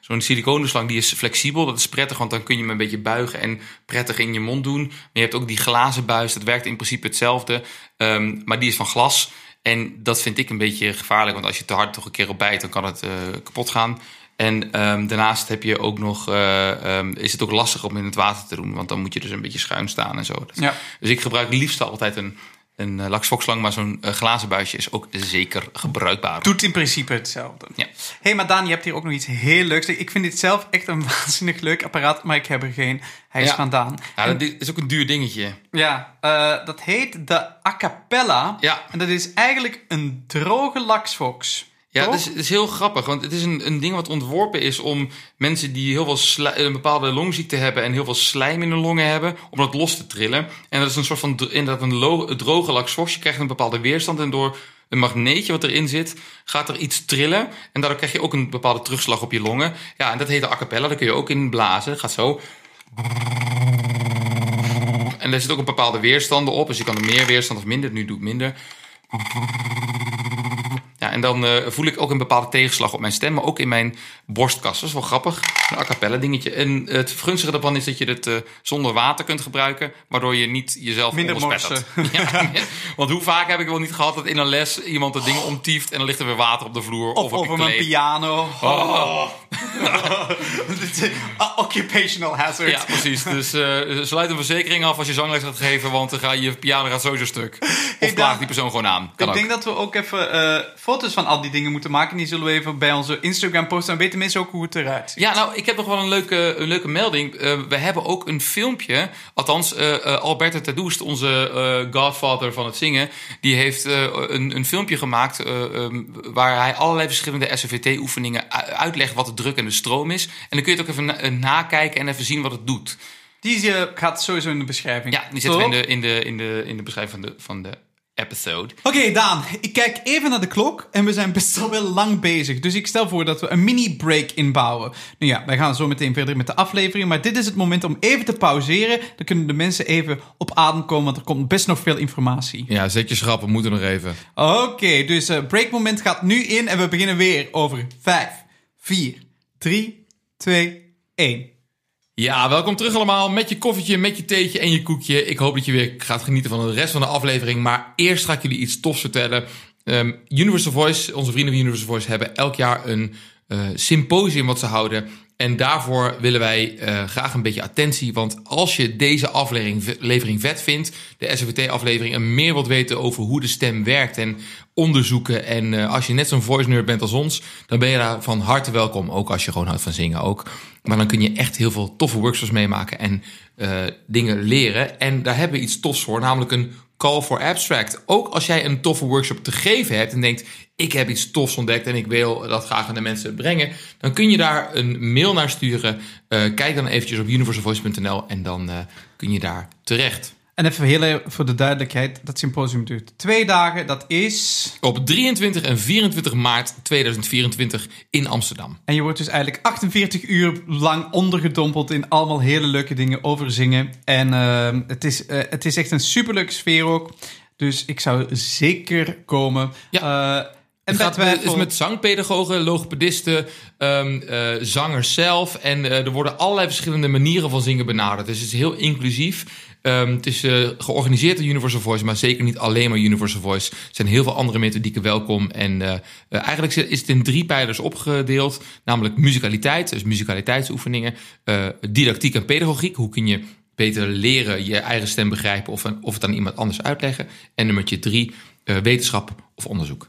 zo'n siliconenslang, die is flexibel. Dat is prettig, want dan kun je hem een beetje buigen en prettig in je mond doen. Maar je hebt ook die glazen buis. Dat werkt in principe hetzelfde. Ehm, maar die is van glas. En dat vind ik een beetje gevaarlijk. Want als je te hard toch een keer op bijt, dan kan het kapot gaan. En ehm, daarnaast heb je ook nog, eh, ehm, is het ook lastig om in het water te doen. Want dan moet je dus een beetje schuin staan en zo. Dat- Ja. Dus ik gebruik liefst altijd een, een uh, laksfokslang. Maar zo'n eh, glazen buisje is ook zeker gebruikbaar. Doet in principe hetzelfde. Ja. hey, maar Daan, je hebt hier ook nog iets heel leuks. Ik vind dit zelf echt een (laughs) waanzinnig leuk apparaat, maar ik heb er geen. Hij is Ja. van Daan. Ja, dat is ook een duur dingetje. Ja, eh, dat heet de Acapella. Ja. En dat is eigenlijk een droge laksfox. Ja, het is, het is heel grappig, want het is een, een ding wat ontworpen is om mensen die heel veel een bepaalde longziekte hebben en heel veel slijm in de longen hebben, om dat los te trillen. En dat is een soort van inderdaad een droge laksvox. Je krijgt een bepaalde weerstand en door een magneetje wat erin zit, gaat er iets trillen. En daardoor krijg je ook een bepaalde terugslag op je longen. Ja, en dat heet de a cappella, daar kun je ook in blazen. Gaat zo. En er zit ook een bepaalde weerstanden op, dus je kan er meer weerstand of minder. Nu doe ik minder. En dan eh, voel ik ook een bepaalde tegenslag op mijn stem, maar ook in mijn borstkas. Dat is wel grappig. Een a cappella dingetje. En het gunstige daarvan is dat je het eh, zonder water kunt gebruiken, waardoor je niet jezelf Minder onderspettert. (laughs) Ja, (laughs) want hoe vaak heb ik wel niet gehad dat in een les iemand de dingen omtieft en dan ligt er weer water op de vloer of, Of op mijn kleed. piano. Oh. (laughs) Occupational hazard. Ja, precies. Dus eh, sluit een verzekering af als je zangles gaat geven, want dan ga je, je piano gaat sowieso stuk. Of Hey, die persoon gewoon aan. Kan ik ook. denk dat we ook even eh, foto's van al die dingen moeten maken. Die zullen we even bij onze Instagram posten. Dan weten mensen ook hoe het eruit ziet. Ja, nou, ik heb nog wel een leuke, een leuke melding. Eh, we hebben ook een filmpje. Althans, uh, Alberto Tadoest, onze eh, godfather van het zingen... die heeft een, een filmpje gemaakt... eh, ehm, waar hij allerlei verschillende SVT-oefeningen uitlegt... wat de druk en de stroom is. En dan kun je het ook even na- nakijken en even zien wat het doet. Die gaat sowieso in de beschrijving. Ja, die zetten we in de, in de, in de, in de beschrijving van de, van de episode. Oké, Daan, ik kijk even naar de klok en we zijn best wel lang bezig. Dus ik stel voor dat we een mini-break inbouwen. Nou ja, wij gaan zo meteen verder met de aflevering, maar dit is het moment om even te pauzeren. Dan kunnen de mensen even op adem komen, want er komt best nog veel informatie. Ja, zet je schrappen, we moeten nog even. Oké, dus het breakmoment gaat nu in en we beginnen weer over 5, 4, 3, 2, 1. Ja, welkom terug allemaal met je koffietje, met je theetje en je koekje. Ik hoop dat je weer gaat genieten van de rest van de aflevering. Maar eerst ga ik jullie iets tofs vertellen. Ehm, Universal Voice, onze vrienden van Universal Voice, hebben elk jaar een eh, symposium wat ze houden. En daarvoor willen wij eh, graag een beetje attentie. Want als je deze aflevering, levering vet vindt, de SVT-aflevering, en meer wilt weten over hoe de stem werkt en onderzoeken. En eh, als je net zo'n voice nerd bent als ons, dan ben je daar van harte welkom. Ook als je gewoon houdt van zingen ook. Maar dan kun je echt heel veel toffe workshops meemaken en eh, dingen leren. En daar hebben we iets tofs voor, namelijk een call for abstract. Ook als jij een toffe workshop te geven hebt en denkt: ik heb iets tofs ontdekt en ik wil dat graag aan de mensen brengen, dan kun je daar een mail naar sturen. Eh, kijk dan eventjes op universalvoice.nl en dan eh, kun je daar terecht. En even heel voor de duidelijkheid, dat symposium duurt twee dagen. Dat is... Op 23 en 24 maart 2024 in Amsterdam. En je wordt dus eigenlijk 48 uur lang ondergedompeld in allemaal hele leuke dingen over zingen. En ehm, het, is, eh, het is echt een superleuke sfeer ook. Dus ik zou zeker komen. Ja. Eh, en Het gaat met, is met zangpedagogen, logopedisten, eh, zangers zelf. En er worden allerlei verschillende manieren van zingen benaderd. Dus het is heel inclusief. Ehm, het is eh, georganiseerd door Universal Voice, maar zeker niet alleen maar Universal Voice. Er zijn heel veel andere methodieken welkom. En eh, eh, eigenlijk is het in drie pijlers opgedeeld. Namelijk muzikaliteit, dus muzikaliteitsoefeningen. eh, didactiek en pedagogiek. Hoe kun je beter leren je eigen stem begrijpen of, of het aan iemand anders uitleggen. En nummertje drie, wetenschap of onderzoek.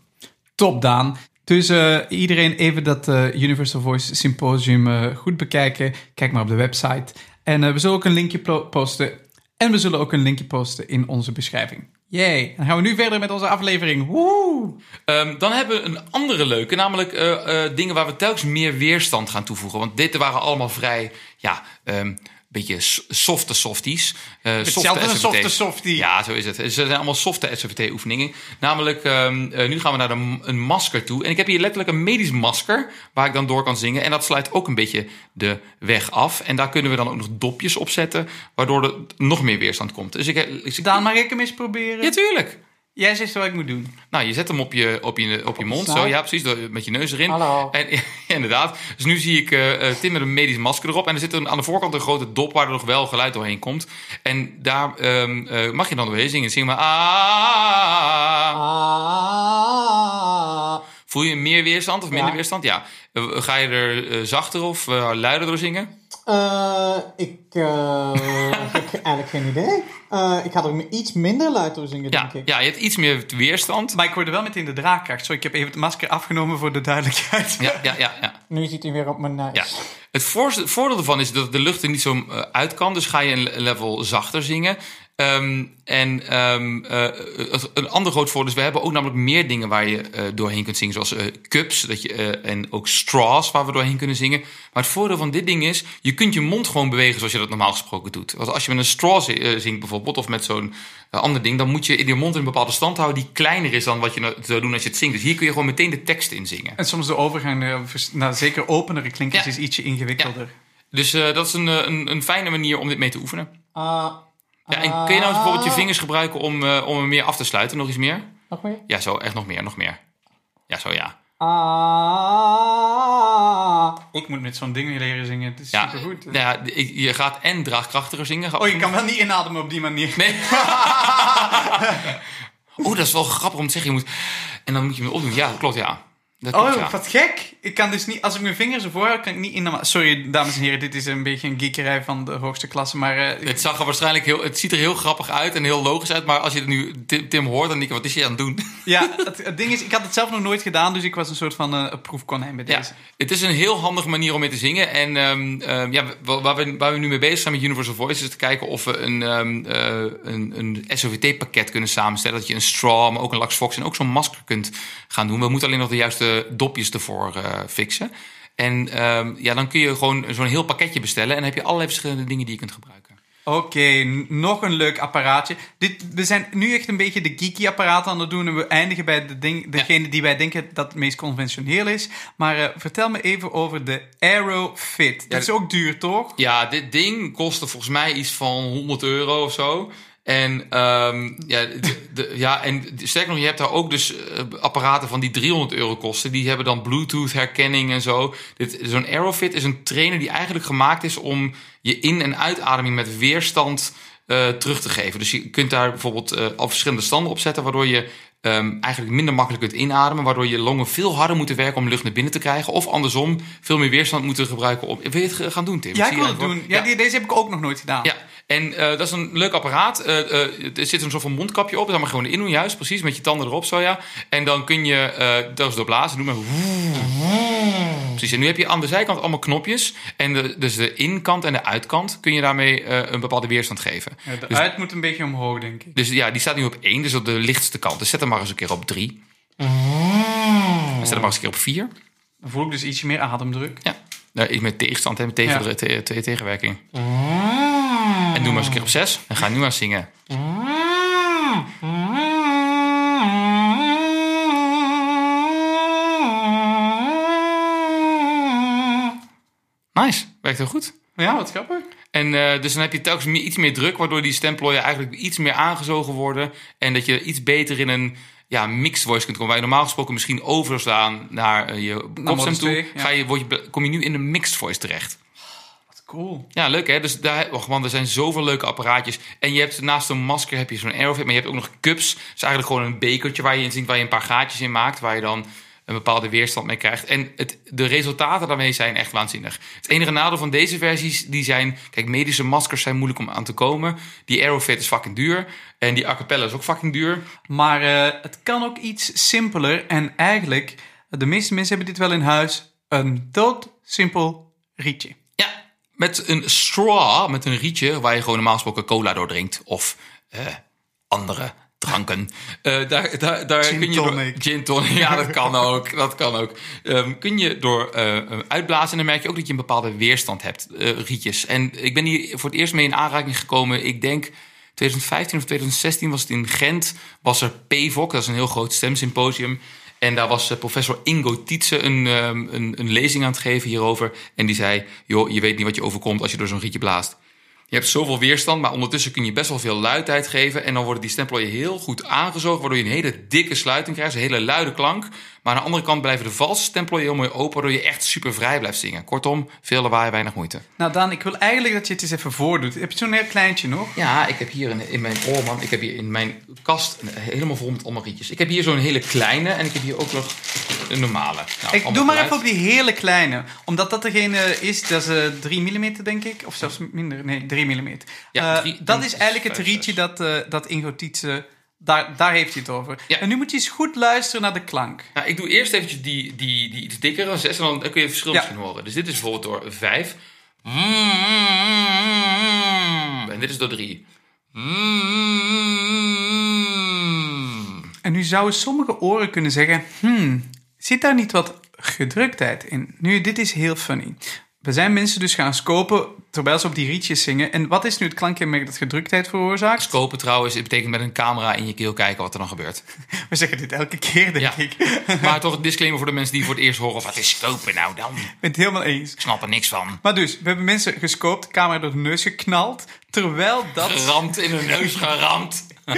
Top, Daan. Dus iedereen even dat Universal Voice Symposium goed bekijken. Kijk maar op de website. En we zullen ook een linkje posten. En we zullen ook een linkje posten in onze beschrijving. Yay. Dan gaan we nu verder met onze aflevering. Woe! Ehm, dan hebben we een andere leuke, namelijk eh, eh, dingen waar we telkens meer weerstand gaan toevoegen. Want dit waren allemaal vrij, ja, een beetje s- softe softies. Eh, softe Hetzelfde SVT. softe softie. Ja, zo is het. Ze zijn allemaal softe SVT-oefeningen. Namelijk, ehm, eh, nu gaan we naar de, een masker toe. En ik heb hier letterlijk een medisch masker waar ik dan door kan zingen. En dat sluit ook een beetje de weg af. En daar kunnen we dan ook nog dopjes op zetten, waardoor er nog meer weerstand komt. Dus ik, dus ik Daan, mag ik hem eens proberen? Ja, tuurlijk. Jij zegt wat ik moet doen. Nou, je zet hem op je, op je, op je mond. Zo, ja, precies. door- Met je neus erin. Hallo. En, (laughs) ja, inderdaad. Dus nu zie ik eh, Tim met een medisch masker erop. En er zit een, aan de voorkant een grote dop waar er nog wel geluid doorheen komt. En daar ehm, eh, mag je dan doorheen zingen. Zing maar. Ah. Voel je meer weerstand of minder Ja. weerstand? Ja. Eh, ga je er eh, zachter of eh, luider door zingen? Eh, ik eh, (laughs) heb eigenlijk geen idee. Eh, ik ga er iets minder luid door zingen, Ja, denk ik. ja, je hebt iets meer weerstand. Maar ik hoorde wel meteen de draagkracht. Zo, ik heb even het masker afgenomen voor de duidelijkheid. Ja, ja, ja, ja. (laughs) Nu zit hij weer op mijn neus. Ja. Het voor- voordeel ervan is dat de lucht er niet zo uit kan. Dus ga je een level zachter zingen. Ehm, en ehm, eh, een ander groot voordeel is, we hebben ook namelijk meer dingen waar je eh, doorheen kunt zingen. Zoals eh, cups dat je, eh, en ook straws waar we doorheen kunnen zingen. Maar het voordeel van dit ding is, je kunt je mond gewoon bewegen zoals je dat normaal gesproken doet. Want als je met een straw zi- zingt bijvoorbeeld, of met zo'n ander ding, dan moet je in je mond in een bepaalde stand houden die kleiner is dan wat je nou zou doen als je het zingt. Dus hier kun je gewoon meteen de tekst in zingen. En soms de overgang naar, naar zeker openere klinkers Ja. is ietsje ingewikkelder. Dus eh, dat is een, een, een fijne manier om dit mee te oefenen. Ah, Ja, en kun je nou bijvoorbeeld je vingers gebruiken om, eh, om hem meer af te sluiten? Nog iets meer? nog meer? Ja, zo, echt nog meer, nog meer. Ja, zo ja. Ah. Ik moet met zo'n ding leren zingen. Het is Ja, supergoed. nou ja, je gaat en draagkrachtiger zingen. Oh, je kan wel niet inademen op die manier. Nee. (laughs) oh, dat is wel grappig om te zeggen. Je moet... En dan moet je hem opdoen. Ja, dat klopt, ja. Dat Oh, wat gek. Ik kan dus niet, als ik mijn vingers ervoor hou, kan ik niet inademen. Sorry, dames en heren, dit is een beetje een geekerij van de hoogste klasse. Maar eh, Het zag er waarschijnlijk heel... Het ziet er heel grappig uit en heel logisch uit. Maar als je het nu Tim, Tim hoort, dan denk je, wat is hij aan het doen? (laughs) ja, het, het ding is, ik had het zelf nog nooit gedaan. Dus ik was een soort van eh, proefkonijn bij Ja, deze. het is een heel handige manier om mee te zingen. En ehm, ehm, ja, wa- waar we, waar we nu mee bezig zijn met Universal Voice... is te kijken of we een, ehm, eh, een, een SOVT-pakket kunnen samenstellen. Dat je een straw, maar ook een Lux Fox en ook zo'n masker kunt gaan doen. We moeten alleen nog de juiste dopjes ervoor eh, fixen. En ehm, ja, dan kun je gewoon zo'n heel pakketje bestellen... en dan heb je allerlei verschillende dingen die je kunt gebruiken. Oké, nog een leuk apparaatje. Dit, we zijn nu echt een beetje de geeky apparaten aan het doen. En we eindigen bij de ding, degene die wij denken dat het meest conventioneel is. Maar eh, vertel me even over de Aerofit. Dat is ook duur, toch? Ja, dit ding kostte volgens mij iets van 100 euro of zo. En, ehm, ja, de, de- ja, en sterker nog, je hebt daar ook dus eh, apparaten van die 300 euro kosten. Die hebben dan Bluetooth herkenning en zo. Dit- Zo'n Aerofit is een trainer die eigenlijk gemaakt is om je in- en uitademing met weerstand eh, terug te geven. Dus je kunt daar bijvoorbeeld eh, al verschillende standen op zetten, waardoor je ehm, eigenlijk minder makkelijk kunt inademen. Waardoor je longen veel harder moeten werken om lucht naar binnen te krijgen. Of andersom, veel meer weerstand moeten gebruiken om... Wil je het gaan doen, Tim? Ja, ik wil het doen. Ja, deze heb ik ook nog nooit gedaan. ja, en eh, dat is een leuk apparaat. Eh, eh, er zit een soort van mondkapje op. Dat mag gewoon in doen, juist. Precies, met je tanden erop zo, ja. En dan kun je dat is door blazen. Doe maar... Precies, en nu heb je aan de zijkant allemaal knopjes. En de, dus de inkant en de uitkant kun je daarmee een bepaalde weerstand geven. Ja, de Dus- uit moet een beetje omhoog, denk ik. Dus ja, die staat nu op 1, dus op de lichtste kant. Dus zet hem maar eens een keer op 3. Zet hem maar eens een keer op 4. Dan voel ik dus ietsje meer ademdruk. Ja. Nou, iets met tegenstand, hè, met tegen, Ja. te- te- tegenwerking. En doe maar eens een keer op 6. En ga nu aan zingen. Nice, werkt heel goed. Ja, wat grappig. En eh, dus dan heb je telkens meer, iets meer druk, waardoor die stemplooien eigenlijk iets meer aangezogen worden. En dat je iets beter in een ja, mixed voice kunt komen. Waar je normaal gesproken misschien overslaan naar eh, je kopstem modus toe. Ga je, word je, kom je nu in een mixed voice terecht. Cool. Ja, leuk hè. Dus daar, oh man, er zijn zoveel leuke apparaatjes. En je hebt naast een masker heb je zo'n Aerofit, maar je hebt ook nog cups. Dat is eigenlijk gewoon een bekertje waar je in zingt, waar je een paar gaatjes in maakt, waar je dan een bepaalde weerstand mee krijgt. En het, de resultaten daarmee zijn echt waanzinnig. Het enige nadeel van deze versies, die zijn... Kijk, medische maskers zijn moeilijk om aan te komen. Die Aerofit is fucking duur. En die a cappella is ook fucking duur. Maar eh, het kan ook iets simpeler. En eigenlijk, de meeste mensen hebben dit wel in huis. Een doodsimpel rietje. Met een straw, met een rietje, waar je gewoon normaal gesproken cola door drinkt. Of eh, andere dranken. Eh, daar daar, daar Gin kun je door, tonic. gin tonic, ja, dat kan ook. Dat kan ook. Ehm, kun je door eh, uitblazen en dan merk je ook dat je een bepaalde weerstand hebt, rietjes. En ik ben hier voor het eerst mee in aanraking gekomen. Ik denk 2015 of 2016 was het in Gent. Was er PVOC, dat is een heel groot stemsymposium. En daar was eh, professor Ingo Tietze een, ehm, een, een lezing aan het geven hierover. En die zei, joh, je weet niet wat je overkomt als je door zo'n rietje blaast. Je hebt zoveel weerstand, maar ondertussen kun je best wel veel luidheid geven. En dan worden die stemplooien heel goed aangezogen, waardoor je een hele dikke sluiting krijgt. Een hele luide klank. Maar aan de andere kant blijven de valse stemplooien heel mooi open, waardoor je echt super vrij blijft zingen. Kortom, veel lawaai, weinig moeite. Nou Daan, ik wil eigenlijk dat je het eens even voordoet. Heb je zo'n heel kleintje nog? Ja, ik heb hier in, in mijn oorman, ik heb hier in mijn kast helemaal vol met allemaal rietjes. Ik heb hier zo'n hele kleine en ik heb hier ook nog een normale. Nou, Ik doe maar geluid. even op die hele kleine. Omdat dat degene is, dat is eh 3 mm denk ik. Of zelfs minder. Nee, 3 mm. Ja, Eh, drie- dat dat is eigenlijk het rietje dat, eh dat Ingo Tietze... Daar, daar heeft hij het over. Ja. En nu moet je eens goed luisteren naar de klank. Nou, ik doe eerst eventjes die, die, die iets dikkere, 6, en dan kun je het verschil Ja. misschien horen. Dus dit is bijvoorbeeld door 5. En dit is door 3. En nu zouden sommige oren kunnen zeggen... Hmm, zit daar niet wat gedruktheid in? Nu, dit is heel funny. We zijn mensen dus gaan scopen terwijl ze op die rietjes zingen. En wat is nu het klankkenmerk dat gedruktheid veroorzaakt? Scopen trouwens, het betekent met een camera in je keel kijken wat er dan gebeurt. (laughs) We zeggen dit elke keer, denk Ja. ik. (laughs) Maar toch een disclaimer voor de mensen die voor het eerst horen. Wat is scopen nou dan? Ik ben het helemaal eens. Ik snap er niks van. Maar dus, we hebben mensen gescoopt, camera door de neus geknald. Terwijl dat... Geramd in hun neus geramd. (laughs)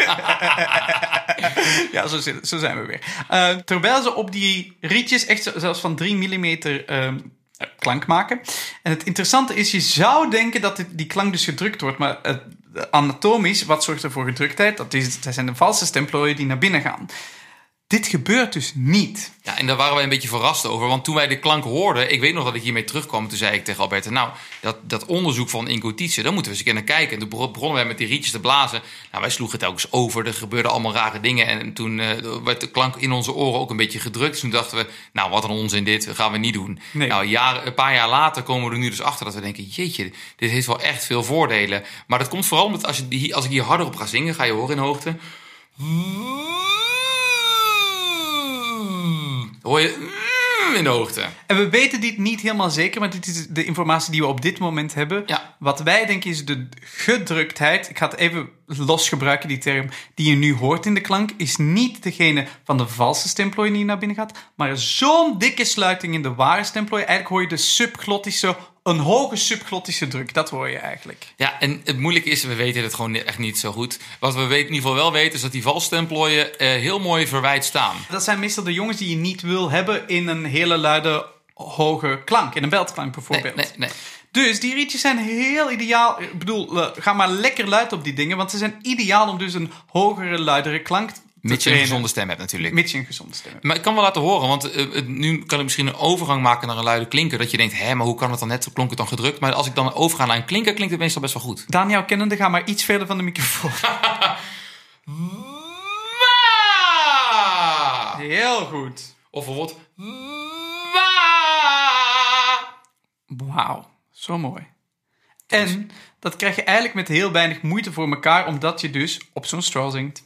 ja, zo, zit- zo zijn we weer. Eh, terwijl ze op die rietjes echt zelfs van 3 mm klank maken. En het interessante is, je zou denken dat die klank dus gedrukt wordt, maar eh, anatomisch, wat zorgt er voor gedruktheid? Dat, is, dat zijn de valse stemplooien die naar binnen gaan. Dit gebeurt dus niet. Ja, en daar waren wij een beetje verrast over. Want toen wij de klank hoorden, ik weet nog dat ik hiermee terugkwam. Toen zei ik tegen Alberta, nou, dat, dat onderzoek van incotitie, daar moeten we eens een keer naar kijken. En toen begon- begonnen wij met die rietjes te blazen. Nou, wij sloegen het telkens over. Er gebeurden allemaal rare dingen. En toen eh, werd de klank in onze oren ook een beetje gedrukt. Dus toen dachten we, nou, wat een onzin dit, dat gaan we niet doen. Nee. Nou, jaren, een paar jaar later komen we er nu dus achter dat we denken, jeetje, dit heeft wel echt veel voordelen. Maar dat komt vooral omdat als, je, als ik hier harder op ga zingen, ga je horen in hoogte. Hoor je mm, in de hoogte. En we weten dit niet helemaal zeker, maar dit is de informatie die we op dit moment hebben. Ja. Wat wij denken is de gedruktheid. Ik ga het even los gebruiken, die term die je nu hoort in de klank, is niet degene van de valse stemplooien die naar binnen gaat, maar zo'n dikke sluiting in de ware stemplooien. Eigenlijk hoor je de subglottische, een hoge subglottische druk. Dat hoor je eigenlijk. Ja, en het moeilijke is, we weten het gewoon echt niet zo goed. Wat we in ieder geval wel weten, is dat die valstemplooien eh, heel mooi verwijt staan. Dat zijn meestal de jongens die je niet wil hebben in een hele luide, hoge klank. In een beltklank Nee, bijvoorbeeld. nee, nee. Dus die rietjes zijn heel ideaal. Ik bedoel, ga maar lekker luid op die dingen. Want ze zijn ideaal om dus een hogere, luidere klank te Mits je een gezonde stem hebt natuurlijk. Mits je een gezonde stem hebt. Maar ik kan wel laten horen, want eh, nu kan ik misschien een overgang maken naar een luide klinker. Dat je denkt, hé, maar hoe kan het dan net? Klonk het dan gedrukt? Maar als ik dan overga naar een klinker, klinkt het meestal best wel goed. Daniel kennende, ga maar iets verder van de microfoon. (laughs) (laughs) Heel goed. Of bijvoorbeeld... Wauw, zo mooi. En dat krijg je eigenlijk met heel weinig moeite voor elkaar, omdat je dus op zo'n straw zingt.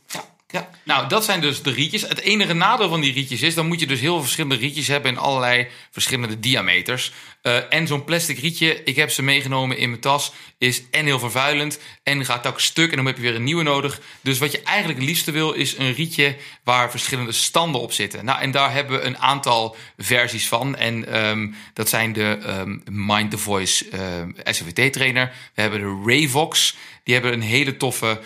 Ja. Nou, dat zijn dus de rietjes. Het enige nadeel van die rietjes is, dan moet je dus heel veel verschillende rietjes hebben in allerlei verschillende diameters. Eh, en zo'n plastic rietje, ik heb ze meegenomen in mijn tas, is en heel vervuilend en gaat ook stuk en dan heb je weer een nieuwe nodig. Dus wat je eigenlijk het liefste wil, is een rietje waar verschillende standen op zitten. Nou, en daar hebben we een aantal versies van. En ehm, dat zijn de ehm, Mind the Voice ehm SVT trainer. We hebben de Ravox. Die hebben een hele toffe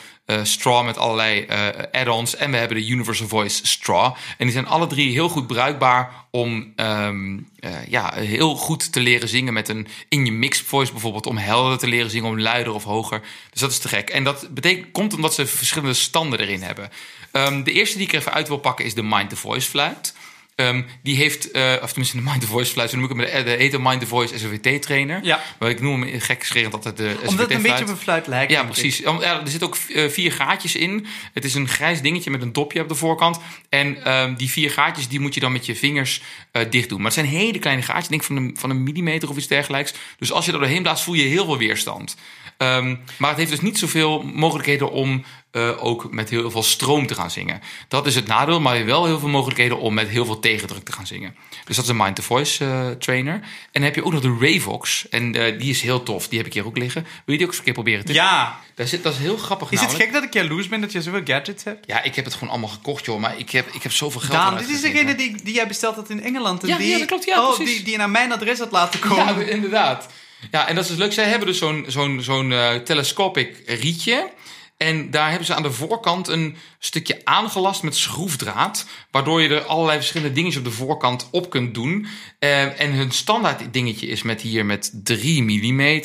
straw met allerlei eh, add-ons. En we hebben de Universal Voice straw. En die zijn alle drie heel goed bruikbaar om ehm, eh, ja, heel goed te leren zingen met een in je mixed voice bijvoorbeeld. Om helder te leren zingen, om luider of hoger. Dus dat is te gek. En dat betekent, komt omdat ze verschillende standen erin hebben. Ehm, de eerste die ik even uit wil pakken is de Mind the Voice fluit. Ehm, die heeft, eh, of tenminste de Mind the Voice fluit, zo noem ik hem, de, de Mind the Voice SVT trainer. Ja. Maar ik noem hem gek geschreven altijd de Omdat het een beetje op een fluit lijkt. Ja, precies. Om- ja, er zitten ook eh, vier gaatjes in. Het is een grijs dingetje met een dopje op de voorkant. En ehm, die vier gaatjes die moet je dan met je vingers eh, dicht doen. Maar het zijn hele kleine gaatjes, denk van een, van een millimeter of iets dergelijks. Dus als je er doorheen blaast, voel je heel veel weerstand. Ehm, maar het heeft dus niet zoveel mogelijkheden om eh, ook met heel veel stroom te gaan zingen. Dat is het nadeel, maar je hebt wel heel veel mogelijkheden om met heel veel tegendruk te gaan zingen. Dus dat is een Mind the Voice eh, trainer. En dan heb je ook nog de Ravox. En eh, die is heel tof. Die heb ik hier ook liggen. Wil je die ook eens een keer proberen? Tim? Ja. Daar zit, dat is heel grappig Is het gek dat ik jaloers ben dat je zoveel gadgets hebt? Ja, ik heb het gewoon allemaal gekocht, joh. Maar ik heb, ik heb zoveel geld Daan, dit is degene die, die jij besteld had in Engeland. en Ja, die, ja, dat klopt, ja, oh, precies. die, die naar mijn adres had laten komen. Ja, inderdaad. Ja, en dat is dus leuk. Zij hebben dus zo'n zo'n zo'n eh, telescopic rietje. En daar hebben ze aan de voorkant een stukje aangelast met schroefdraad. Waardoor je er allerlei verschillende dingetjes op de voorkant op kunt doen. Eh, en hun standaard dingetje is met hier met 3 mm.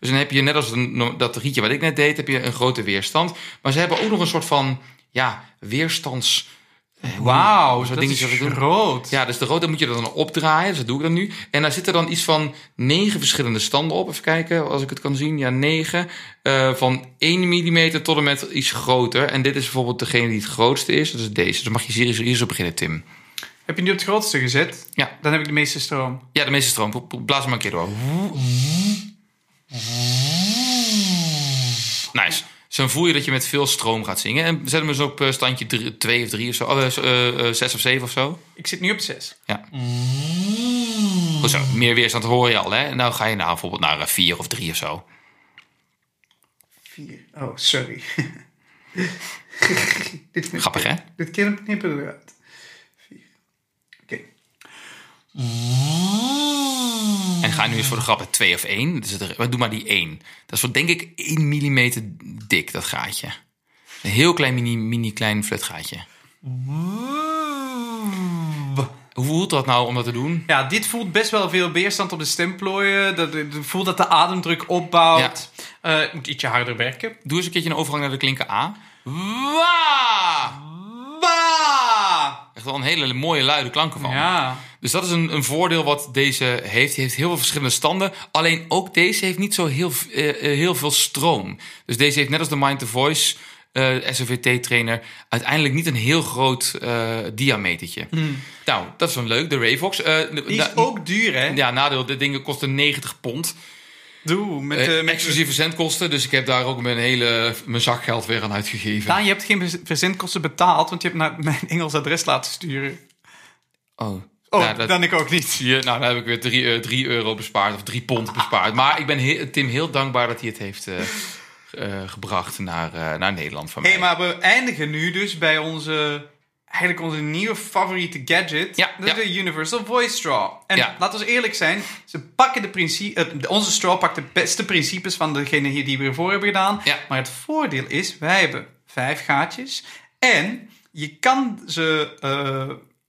Dus dan heb je net als dat rietje wat ik net deed, heb je een grote weerstand. Maar ze hebben ook nog een soort van ja, weerstands... Wauw, Zo'n dat dingetje is groot. Ja, dus de rode moet je dan opdraaien. Dus dat doe ik dan nu. En daar zitten dan iets van negen verschillende standen op. Even kijken, als ik het kan zien. Ja, negen. Eh, van 1 mm tot en met iets groter. En dit is bijvoorbeeld degene die het grootste is. Dat is deze. Dus dan mag je hier, hier zo beginnen, Tim. Heb je nu op het grootste gezet? Ja. Dan heb ik de meeste stroom. Ja, de meeste stroom. Blaas maar een keer door. Nice. Dus dan voel je dat je met veel stroom gaat zingen. En zet hem eens op eh, standje 2 of 3 of zo. Oh, eh, 6 of 7 of zo. Ik zit nu op 6. Ja. Goed zo, meer weerstand hoor je al, hè? Nou ga je nou bijvoorbeeld naar 4 of 3 of zo. 4. Oh, sorry. (laughs) dit Grappig, hè? Dit knip- knippen we eruit. 4. Oké. En ga nu eens voor de grap 2 of 1. Dus het, doe maar die 1. Dat is voor, denk ik 1 mm dik, dat gaatje. Een heel klein, mini, mini klein fluitgaatje. Hoe voelt dat nou om dat te doen? Ja, dit voelt best wel veel weerstand op de stemplooien. Dat, voelt dat de ademdruk opbouwt. Eh, ik moet ietsje harder werken. Doe eens een keertje een overgang naar de klinker A. Wa! Ba! Echt wel een hele mooie luide klanken van. Ja. Dus dat is een, een voordeel wat deze heeft. Die heeft heel veel verschillende standen. Alleen ook deze heeft niet zo heel, eh, eh, heel veel stroom. Dus deze heeft net als de Mind the Voice eh SOVT-trainer uiteindelijk niet een heel groot eh diametertje. Nou, dat is wel leuk. De Ravox. eh, Hmm. Die is ook duur, hè? Ja, nadeel, de dingen kosten 90 pond. Doe, met, eh, met exclusieve verzendkosten. Dus ik heb daar ook mijn hele mijn zakgeld weer aan uitgegeven. Daan, je hebt geen verz- verzendkosten betaald, want je hebt naar (laughs) mijn Engels adres laten sturen. Oh, Oh, Nou, dat- dan ik ook niet. Je, nou, dan heb ik weer 3 drie euro bespaard of 3 pond bespaard. Maar ik ben he- Tim heel dankbaar dat hij het heeft eh, eh, gebracht naar, eh, naar Nederland van mij. hey, maar we eindigen nu dus bij onze, eigenlijk onze nieuwe favoriete gadget. Ja, dat is ja. de Universal Voice Straw. En Ja. laten we eerlijk zijn, ze pakken de principe, eh, onze straw pakt de beste principes van degene hier die we ervoor hebben gedaan. Ja. Maar het voordeel is, wij hebben vijf gaatjes. En je kan ze...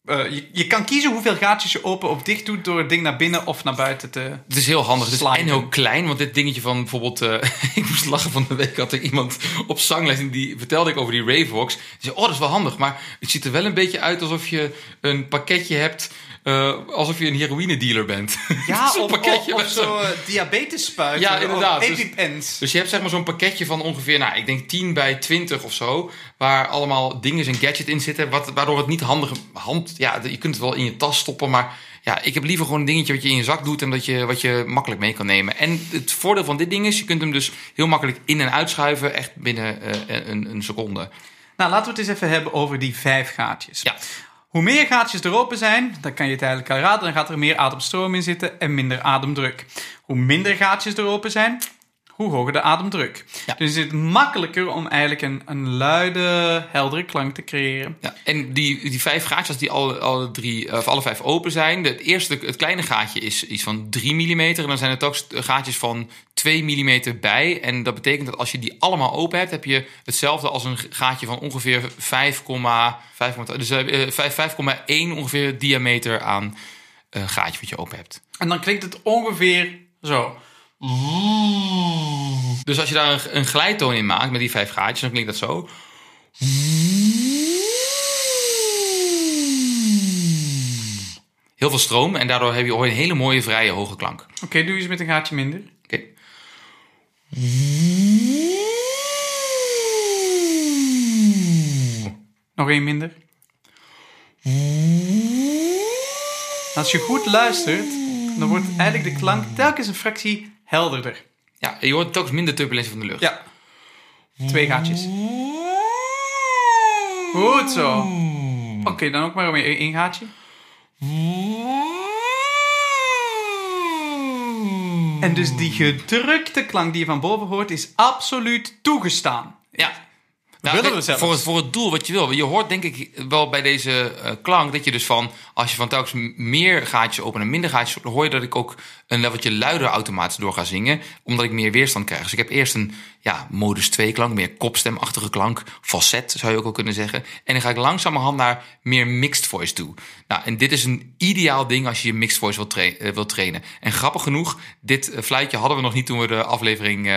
eh, je, je kan kiezen hoeveel gaatjes je open of dicht doet door het ding naar binnen of naar buiten te... Het is heel handig. Het is en heel klein. Want dit dingetje van bijvoorbeeld... eh, (laughs) ik moest lachen van de week. Had er iemand op zangles. En die vertelde ik over die Ravebox. Die zei, oh dat is wel handig. Maar het ziet er wel een beetje uit alsof je een pakketje hebt... eh, alsof je een heroïne dealer bent. (laughs) Ja, Zo'n pakketje of, zo'n- zo eh, diabetesspuiten. Ja, inderdaad. Dus-. Dus je hebt zeg maar zo'n pakketje van ongeveer, nou, ik denk 10 bij 20 of zo. Waar allemaal dingen en gadget in zitten. Wat, waardoor het niet handig hand. Ja, je kunt het wel in je tas stoppen. Maar ja, ik heb liever gewoon een dingetje wat je in je zak doet. En dat je, wat je makkelijk mee kan nemen. En het voordeel van dit ding is, je kunt hem dus heel makkelijk in- en uitschuiven. Echt binnen eh, een, een seconde. Nou, laten we het eens even hebben over die vijf gaatjes. Ja. Hoe meer gaatjes er open zijn, dan kan je het eigenlijk al raden, dan gaat er meer ademstroom in zitten en minder ademdruk. Hoe minder gaatjes er open zijn, hoe hoger de ademdruk. Ja. Dus het is makkelijker om eigenlijk een, een luide, heldere klank te creëren. Ja, en die, die vijf gaatjes die alle, alle, drie, of alle vijf open zijn. Het eerste, het kleine gaatje is iets van 3 mm. En dan zijn het ook gaatjes van 2 mm bij. En dat betekent dat als je die allemaal open hebt, heb je hetzelfde als een gaatje van ongeveer 5, 5, dus eh, 5 5,1 ongeveer diameter aan eh gaatje wat je open hebt. En dan klinkt het ongeveer zo. Dus als je daar een, een glijtoon in maakt met die vijf gaatjes, dan klinkt dat zo. Heel veel stroom en daardoor heb je een hele mooie vrije hoge klank. Oké, doe eens met een gaatje minder. Oké. Nog één minder. Als je goed luistert, dan wordt eigenlijk de klank telkens een fractie helderder. Ja, je hoort telkens minder turbulentie van de lucht. Ja. Twee gaatjes. Goed zo. Oké, dan ook maar weer één gaatje. En dus die gedrukte klank die je van boven hoort, is absoluut toegestaan. Ja. Nou, willen kijk, we zelfs. voor, het, voor het doel wat je wil. Je hoort denk ik wel bij deze eh, klank dat je dus van... als je van telkens meer gaatjes open en minder gaatjes dan hoor je dat ik ook een leveltje luider automatisch door ga zingen... omdat ik meer weerstand krijg. Dus ik heb eerst een ja, modus 2 klank, meer kopstemachtige klank... falset zou je ook wel kunnen zeggen. En dan ga ik langzamerhand naar meer mixed voice toe. Nou, en dit is een ideaal ding als je je mixed voice wilt, tra- eh, wilt trainen. En grappig genoeg, dit eh, fluitje hadden we nog niet... toen we de aflevering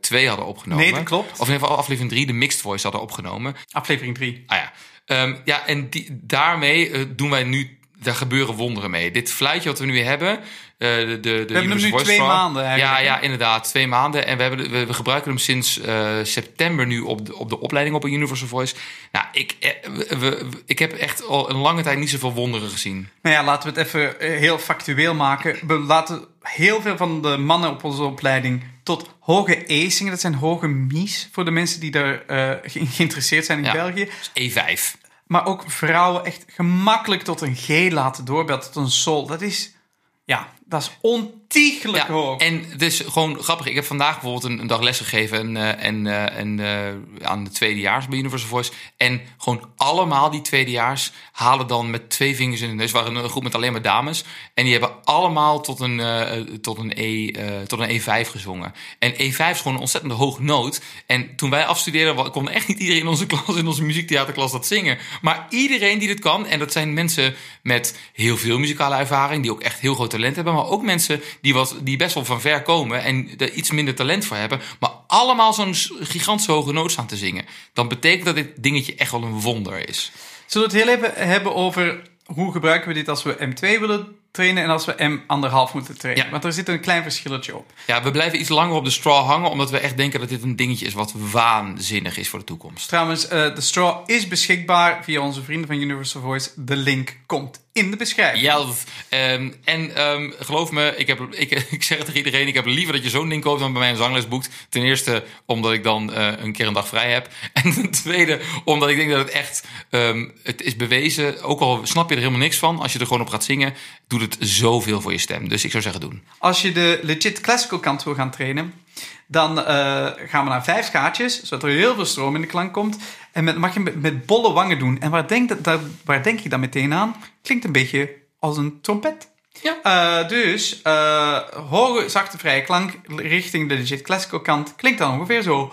2 hadden opgenomen. Nee, dat klopt. Of in ieder geval aflevering 3, de mixed voice hadden opgenomen. Aflevering 3. Ah ja, Ehm, ja en die, daarmee eh, doen wij nu, daar gebeuren wonderen mee. Dit fluitje wat we nu hebben, eh, de, de, de we hem nu twee maanden eigenlijk, Ja, ja, inderdaad, twee maanden. En we, hebben, we, we gebruiken hem sinds eh, september nu op de, op de opleiding op een Universal Voice. Nou, ik, eh, we, we- ik heb echt al een lange tijd niet zoveel wonderen gezien. Nou ja, laten we het even heel factueel maken. We laten heel veel van de mannen op onze opleiding tot hoge E zingen. Dat zijn hoge mies voor de mensen die daar ge- geïnteresseerd zijn in Ja. België. Dus E5. Maar ook vrouwen echt gemakkelijk tot een G laten doorbellen, tot een sol. Dat is, ja, dat is ontiegelijk Ja, hoog. en het is gewoon grappig. Ik heb vandaag bijvoorbeeld een, een dag les gegeven en, eh, en, eh, en, eh, aan de tweedejaars bij Universal Voice. En gewoon allemaal die tweedejaars halen dan met twee vingers in de neus. Waren een groep met alleen maar dames. En die hebben allemaal tot een, tot een, e, eh, tot een E5 gezongen. En E5 is gewoon een ontzettend hoge noot. En toen wij afstudeerden, kon echt niet iedereen in onze (laughs) klas, in onze muziektheaterklas, dat zingen. Maar iedereen die dit kan, en dat zijn mensen met heel veel muzikale ervaring, die ook echt heel groot talent hebben, maar ook mensen die, wat, die best wel van ver komen en er iets minder talent voor hebben, maar allemaal zo'n gigantische hoge noot staan te zingen. Dan betekent dat dit dingetje echt wel een wonder is. Zullen we het heel even hebben over hoe gebruiken we dit als we M2 willen trainen en als we M1,5 moeten trainen? Ja. Want er zit een klein verschilletje op. Ja, we blijven iets langer op de straw hangen, omdat we echt denken dat dit een dingetje is wat waanzinnig is voor de toekomst. Trouwens, eh, de straw is beschikbaar via onze vrienden van Universal Voice. De link komt in de beschrijving. Ja, ehm, en ehm, geloof me, ik, heb, ik, (laughs) ik zeg het tegen iedereen, ik heb liever dat je zo'n ding koopt dan bij mij een zangles boekt. Ten eerste omdat ik dan eh, een keer een dag vrij heb. (laughs) En ten tweede omdat ik denk dat het echt, ehm, het is bewezen, ook al snap je er helemaal niks van, als je er gewoon op gaat zingen, doet het zoveel voor je stem. Dus ik zou zeggen doen. Als je de legit classical kant wil gaan trainen, dan eh, gaan we naar vijf gaatjes, zodat er heel veel stroom in de klank komt. En met, mag je met, met bolle wangen doen. En waar denk, dat, daar- waar denk ik dan meteen aan? Klinkt een beetje als een trompet. Ja. Eh, dus eh, hoge, zachte, vrije klank richting de legit classical kant klinkt dan ongeveer zo.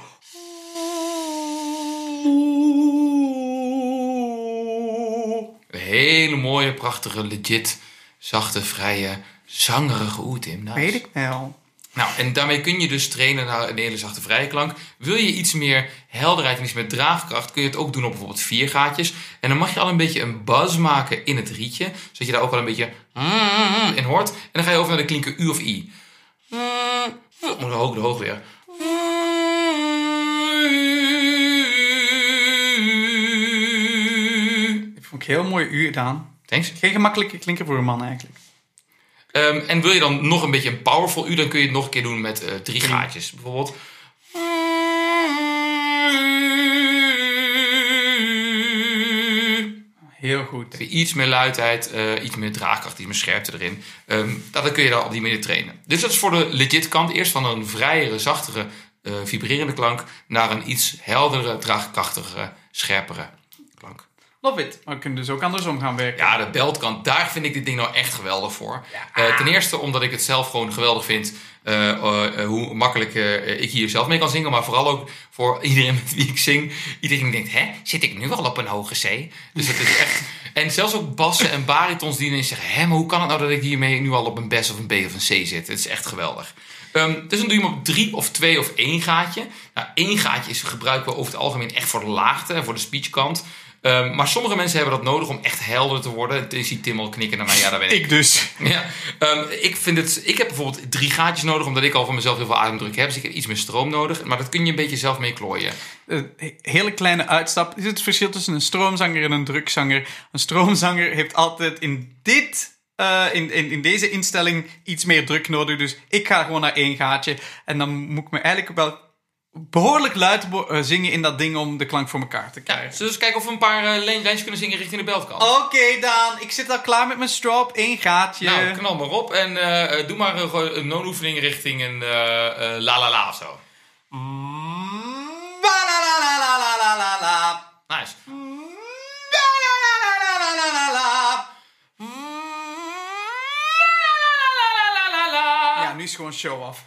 Een hele mooie, prachtige, legit, zachte, vrije, zangerige oeh, Tim. Nice. Weet ik wel. Nou, en daarmee kun je dus trainen naar een hele zachte vrije klank. Wil je iets meer helderheid en iets meer draagkracht, kun je het ook doen op bijvoorbeeld vier gaatjes. En dan mag je al een beetje een buzz maken in het rietje, zodat je daar ook wel een beetje in hoort. En dan ga je over naar de klinker U of I. Moet de hoog, de hoog weer. Dat vond ik heel mooi u gedaan. Thanks. Geen gemakkelijke klinker voor een man eigenlijk. Ehm, en wil je dan nog een beetje een powerful U, dan kun je het nog een keer doen met eh, drie gaatjes. Bijvoorbeeld. Heel goed. Heb je iets meer luidheid, eh, iets meer draagkracht, iets meer scherpte erin. Ehm, dat dan kun je daar op die manier trainen. Dus dat is voor de legit kant. Eerst van een vrijere, zachtere, eh, vibrerende klank naar een iets heldere, draagkrachtigere, scherpere. Love it. Maar we kunnen dus ook andersom gaan werken. Ja, de beltkant, daar vind ik dit ding nou echt geweldig voor. Eh, ten eerste omdat ik het zelf gewoon geweldig vind. eh, eh, hoe makkelijk ik hier zelf mee kan zingen. Maar vooral ook voor (laughs) iedereen met wie ik zing. Iedereen denkt, hè, zit ik nu al op een hoge C? Dus het is (laughs) echt... En zelfs ook bassen en baritons die ineens zeggen... hè, maar hoe kan het nou dat ik hiermee nu al op een bes of een B of een C zit? Het is echt geweldig. Ehm, dus dan doe je hem op drie of twee of één gaatje. Nou, één gaatje is gebruiken we over het algemeen echt voor de laagte en voor de speechkant. Ehm, maar sommige mensen hebben dat nodig om echt helder te worden. Ik zie Tim al knikken naar mij. Ja, daar ben ik. Ik dus. Ja, ehm, ik, vind het, ik heb bijvoorbeeld drie gaatjes nodig, omdat ik al van mezelf heel veel ademdruk heb. Dus ik heb iets meer stroom nodig. Maar dat kun je een beetje zelf mee klooien. Een hele kleine uitstap. Is het verschil tussen een stroomzanger en een drukzanger? Een stroomzanger heeft altijd in dit... eh, in, in, in deze instelling iets meer druk nodig. Dus ik ga gewoon naar één gaatje. En dan moet ik me eigenlijk wel behoorlijk luid zingen in dat ding om de klank voor elkaar te krijgen. Ja, dus kijken of we een paar uh, lijntjes kunnen zingen richting de beltkant. Oké dan, ik zit al klaar met mijn strop, één gaatje. Nou, knal maar op en doe maar een, een noodoefening richting een la la la of zo. La la la la la la la Nice. La la la la Ja, nu is gewoon show af.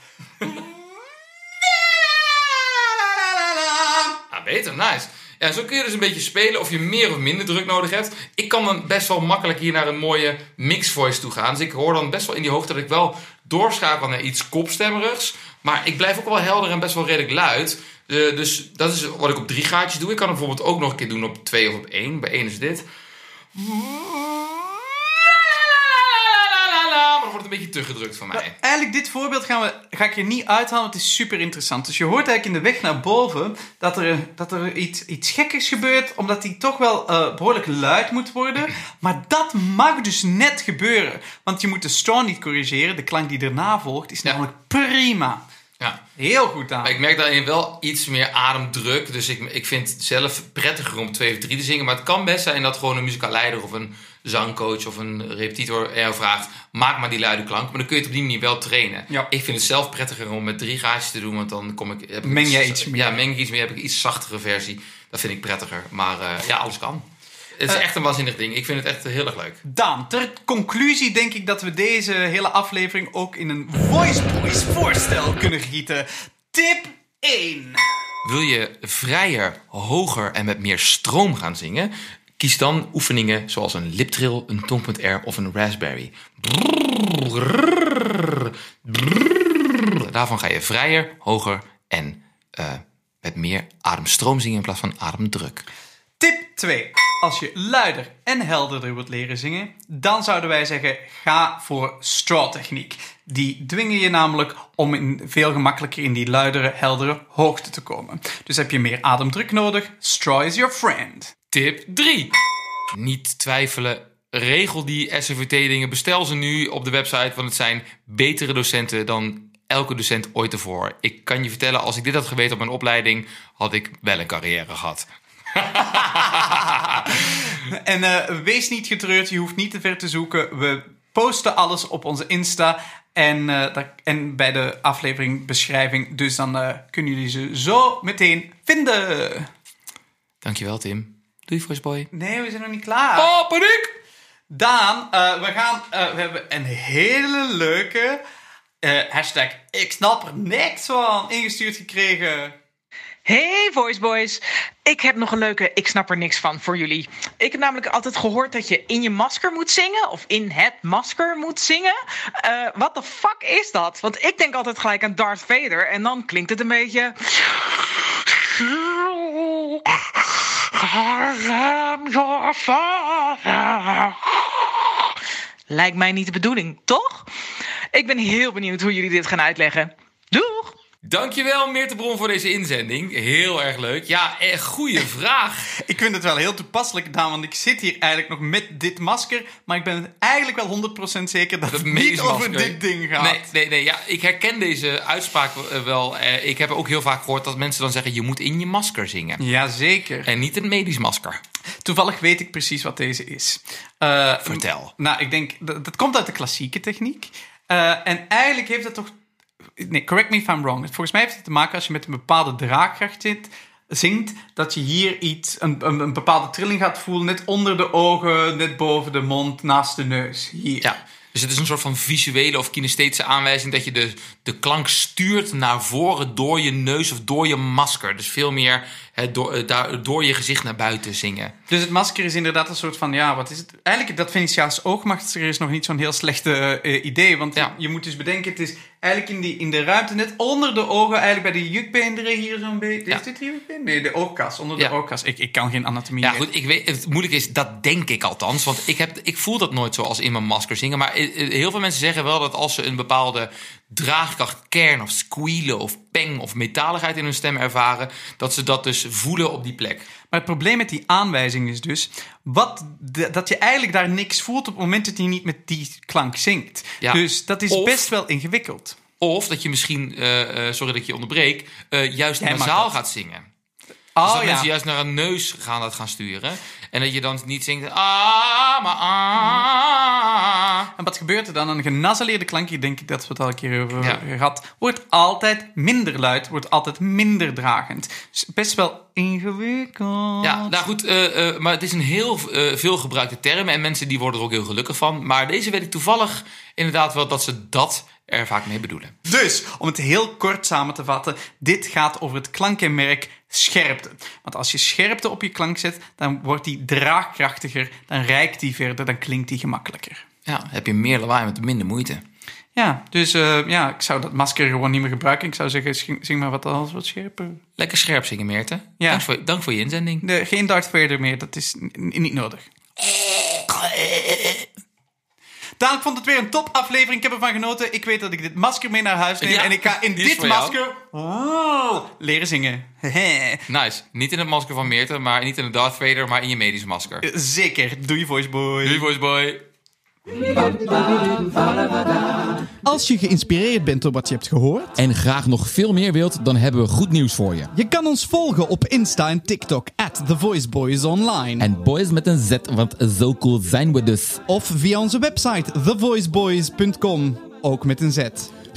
Beter, nice. Zo kun je dus een beetje spelen of je meer of minder druk nodig hebt. Ik kan dan best wel makkelijk hier naar een mooie mix voice toe gaan. Dus ik hoor dan best wel in die hoogte dat ik wel doorschakel naar iets kopstemmerigs. Maar ik blijf ook wel helder en best wel redelijk luid. Eh, dus dat is wat ik op drie gaatjes doe. Ik kan het bijvoorbeeld ook nog een keer doen op twee of op één. Bij één is dit. Maar dan wordt het een beetje te gedrukt van mij. Eigenlijk, dit voorbeeld gaan we, ga ik je niet uithalen, want het is super interessant. Dus je hoort eigenlijk in de weg naar boven dat er, dat er iets, iets gekkers gebeurt, omdat die toch wel eh, behoorlijk luid moet worden. (laughs) Maar dat mag dus net gebeuren, want je moet de straw niet corrigeren. De klank die erna volgt is Ja. namelijk prima. Ja. Heel goed aan. Maar ik merk daarin wel iets meer ademdruk. Dus ik, ik vind het zelf prettiger om twee of drie te zingen. Maar het kan best zijn dat gewoon een muzikaal leider of een zangcoach of een repetitor jou vraagt, maak maar die luide klank. Maar dan kun je het op die manier wel trainen. Ja. Ik vind het zelf prettiger om met drie gaatjes te doen, want dan kom ik... Heb Meng jij iets meer. Ja, meng ik iets meer, heb ik een iets zachtere versie. Dat vind ik prettiger. Maar eh, ja, alles kan. Het is Eh. echt een waanzinnig ding. Ik vind het echt heel erg leuk. Daan, ter conclusie denk ik dat we deze hele aflevering ook in een Voice Boys voorstel kunnen gieten. Tip 1. Wil je vrijer, hoger en met meer stroom gaan zingen? Kies dan oefeningen zoals een liptrill, een tong.r of een raspberry. Daarvan ga je vrijer, hoger en eh, met meer ademstroom zingen in plaats van ademdruk. Tip 2. Als je luider en helderder wilt leren zingen, dan zouden wij zeggen: ga voor straw techniek. Die dwingen je namelijk om in, veel gemakkelijker in die luidere, heldere hoogte te komen. Dus heb je meer ademdruk nodig, straw is your friend. Tip 3. Niet twijfelen. Regel die SFVT-dingen. Bestel ze nu op de website, want het zijn betere docenten dan elke docent ooit ervoor. Ik kan je vertellen, als ik dit had geweten op mijn opleiding, had ik wel een carrière gehad. (laughs) En eh, wees niet getreurd, je hoeft niet te ver te zoeken. We posten alles op onze Insta en, eh, en bij de aflevering beschrijving. Dus dan eh, kunnen jullie ze zo meteen vinden. Dankjewel, Tim. Doei, Voiceboy. Nee, we zijn nog niet klaar. Oh, paniek! Daan, we, gaan, we hebben een hele leuke hashtag ik snap er niks van ingestuurd gekregen. Hey Voice Boys, ik heb nog een leuke ik snap er niks van voor jullie. Ik heb namelijk altijd gehoord dat je in je masker moet zingen of in het masker moet zingen. Eh, Wat de fuck is dat? Want ik denk altijd gelijk aan Darth Vader en dan klinkt het een beetje. Lijkt mij niet de bedoeling, toch? Ik ben heel benieuwd hoe jullie dit gaan uitleggen. Doeg! Dankjewel, Meerte Bron, voor deze inzending. Heel erg leuk. Ja, echt goede (laughs) vraag. Ik vind het wel heel toepasselijk, Daan, want ik zit hier eigenlijk nog met dit masker. Maar ik ben eigenlijk wel 100% zeker dat, Dat het niet over dit ding gaat. Nee, nee, nee. Ja, ik herken deze uitspraak eh, wel. Eh, Ik heb ook heel vaak gehoord dat mensen dan zeggen... je moet in je masker zingen. Jazeker. En niet een medisch masker. Toevallig weet ik precies wat deze is. Eh, Vertel. Nou, ik denk, dat, dat komt uit de klassieke techniek. Eh, en eigenlijk heeft het toch... Nee, correct me if I'm wrong. Volgens mij heeft het te maken als je met een bepaalde draagkracht zingt, dat je hier iets, een, een, een bepaalde trilling gaat voelen, net onder de ogen, net boven de mond, naast de neus. Hier. Ja. Dus het is een soort van visuele of kinesthetische aanwijzing... dat je de, de klank stuurt naar voren door je neus of door je masker. Dus veel meer door, eh, daar, door je gezicht naar buiten zingen. Dus het masker is inderdaad een soort van, ja, wat is het? Eigenlijk, dat Venetiaans oogmasker is nog niet zo'n heel slechte eh, idee. Want Ja. je, je moet dus bedenken, het is eigenlijk in, die, in de ruimte, net onder de ogen, eigenlijk bij de jukbeenderen hier zo'n beetje. Ja. Is dit hier jukbeen? Nee, de oogkas, onder de Ja. oogkas. Ik, ik kan geen anatomie. Ja, goed, ik weet, het moeilijke is, dat denk ik althans. Want ik, heb, ik voel dat nooit zo als in mijn masker zingen. Maar eh, heel veel mensen zeggen wel dat als ze een bepaalde draagkracht, kern of squealen of peng of metaligheid in hun stem ervaren, dat ze dat dus voelen op die plek. Maar het probleem met die aanwijzing is dus wat, dat je eigenlijk daar niks voelt op het moment dat je niet met die klank zingt. Ja. Dus dat is Of- best wel ingewikkeld. Of dat je misschien, eh, eh, sorry dat ik je onderbreek, eh, juist Jij nasaal dat. gaat zingen. Dus Oh dat ja. mensen juist naar een neus gaan dat gaan sturen. En dat je dan niet zingt, ah, maar ah. En wat gebeurt er dan? Een genasaleerde klank, hier denk ik dat we het al een keer over Ja. gehad, wordt altijd minder luid, wordt altijd minder dragend. Dus best wel ingewikkeld. Ja, nou goed, eh, eh, maar het is een heel eh, veel gebruikte term en mensen die worden er ook heel gelukkig van. Maar deze weet ik toevallig inderdaad wel dat ze dat er vaak mee bedoelen. Dus, om het heel kort samen te vatten, dit gaat over het klankkenmerk scherpte. Want als je scherpte op je klank zet, dan wordt die draagkrachtiger, dan rijkt die verder, dan klinkt die gemakkelijker. Ja, heb je meer lawaai met minder moeite. Ja, dus eh, ja, ik zou dat masker gewoon niet meer gebruiken. Ik zou zeggen, zing, maar wat alles wat scherper. Lekker scherp zingen, Meerte. Ja. Dank, voor, dank voor je inzending. Geen Darth Vader meer, dat is niet nodig. (laughs) Daan, ik vond het weer een top aflevering. Ik heb ervan genoten. Ik weet dat ik dit masker mee naar huis neem. Ja, en ik ga in dit masker oh, leren zingen. (laughs) Nice. Niet in het masker van Meerte, maar niet in het Darth Vader, maar in je medisch masker. Zeker. Doei, voice boy. Doei, voice boy. Als je geïnspireerd bent door wat je hebt gehoord, en graag nog veel meer wilt, dan hebben we goed nieuws voor je. je kan ons volgen op Insta en TikTok, at The Voice Boys Online. En boys met een Z, want zo cool zijn we dus. Of via onze website thevoiceboys.com, ook met een Z.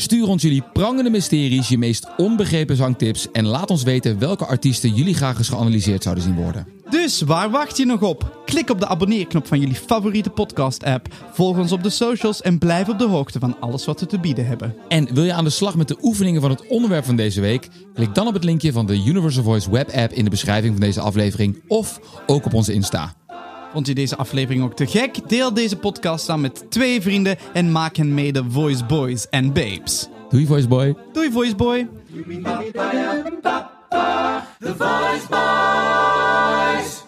Stuur ons jullie prangende mysteries, je meest onbegrepen zangtips en laat ons weten welke artiesten jullie graag eens geanalyseerd zouden zien worden. Dus waar wacht je nog op? Klik op de abonneerknop van jullie favoriete podcast-app, volg ons op de socials en blijf op de hoogte van alles wat we te bieden hebben. En wil je aan de slag met de oefeningen van het onderwerp van deze week? Klik dan op het linkje van de Universal Voice web app in de beschrijving van deze aflevering of ook op onze Insta. Vond je deze aflevering ook te gek? Deel deze podcast dan met twee vrienden en maak hen mee de Voice Boys en Babes. Doei Voice Boy. Doei Voice Boy! The Voice Boys.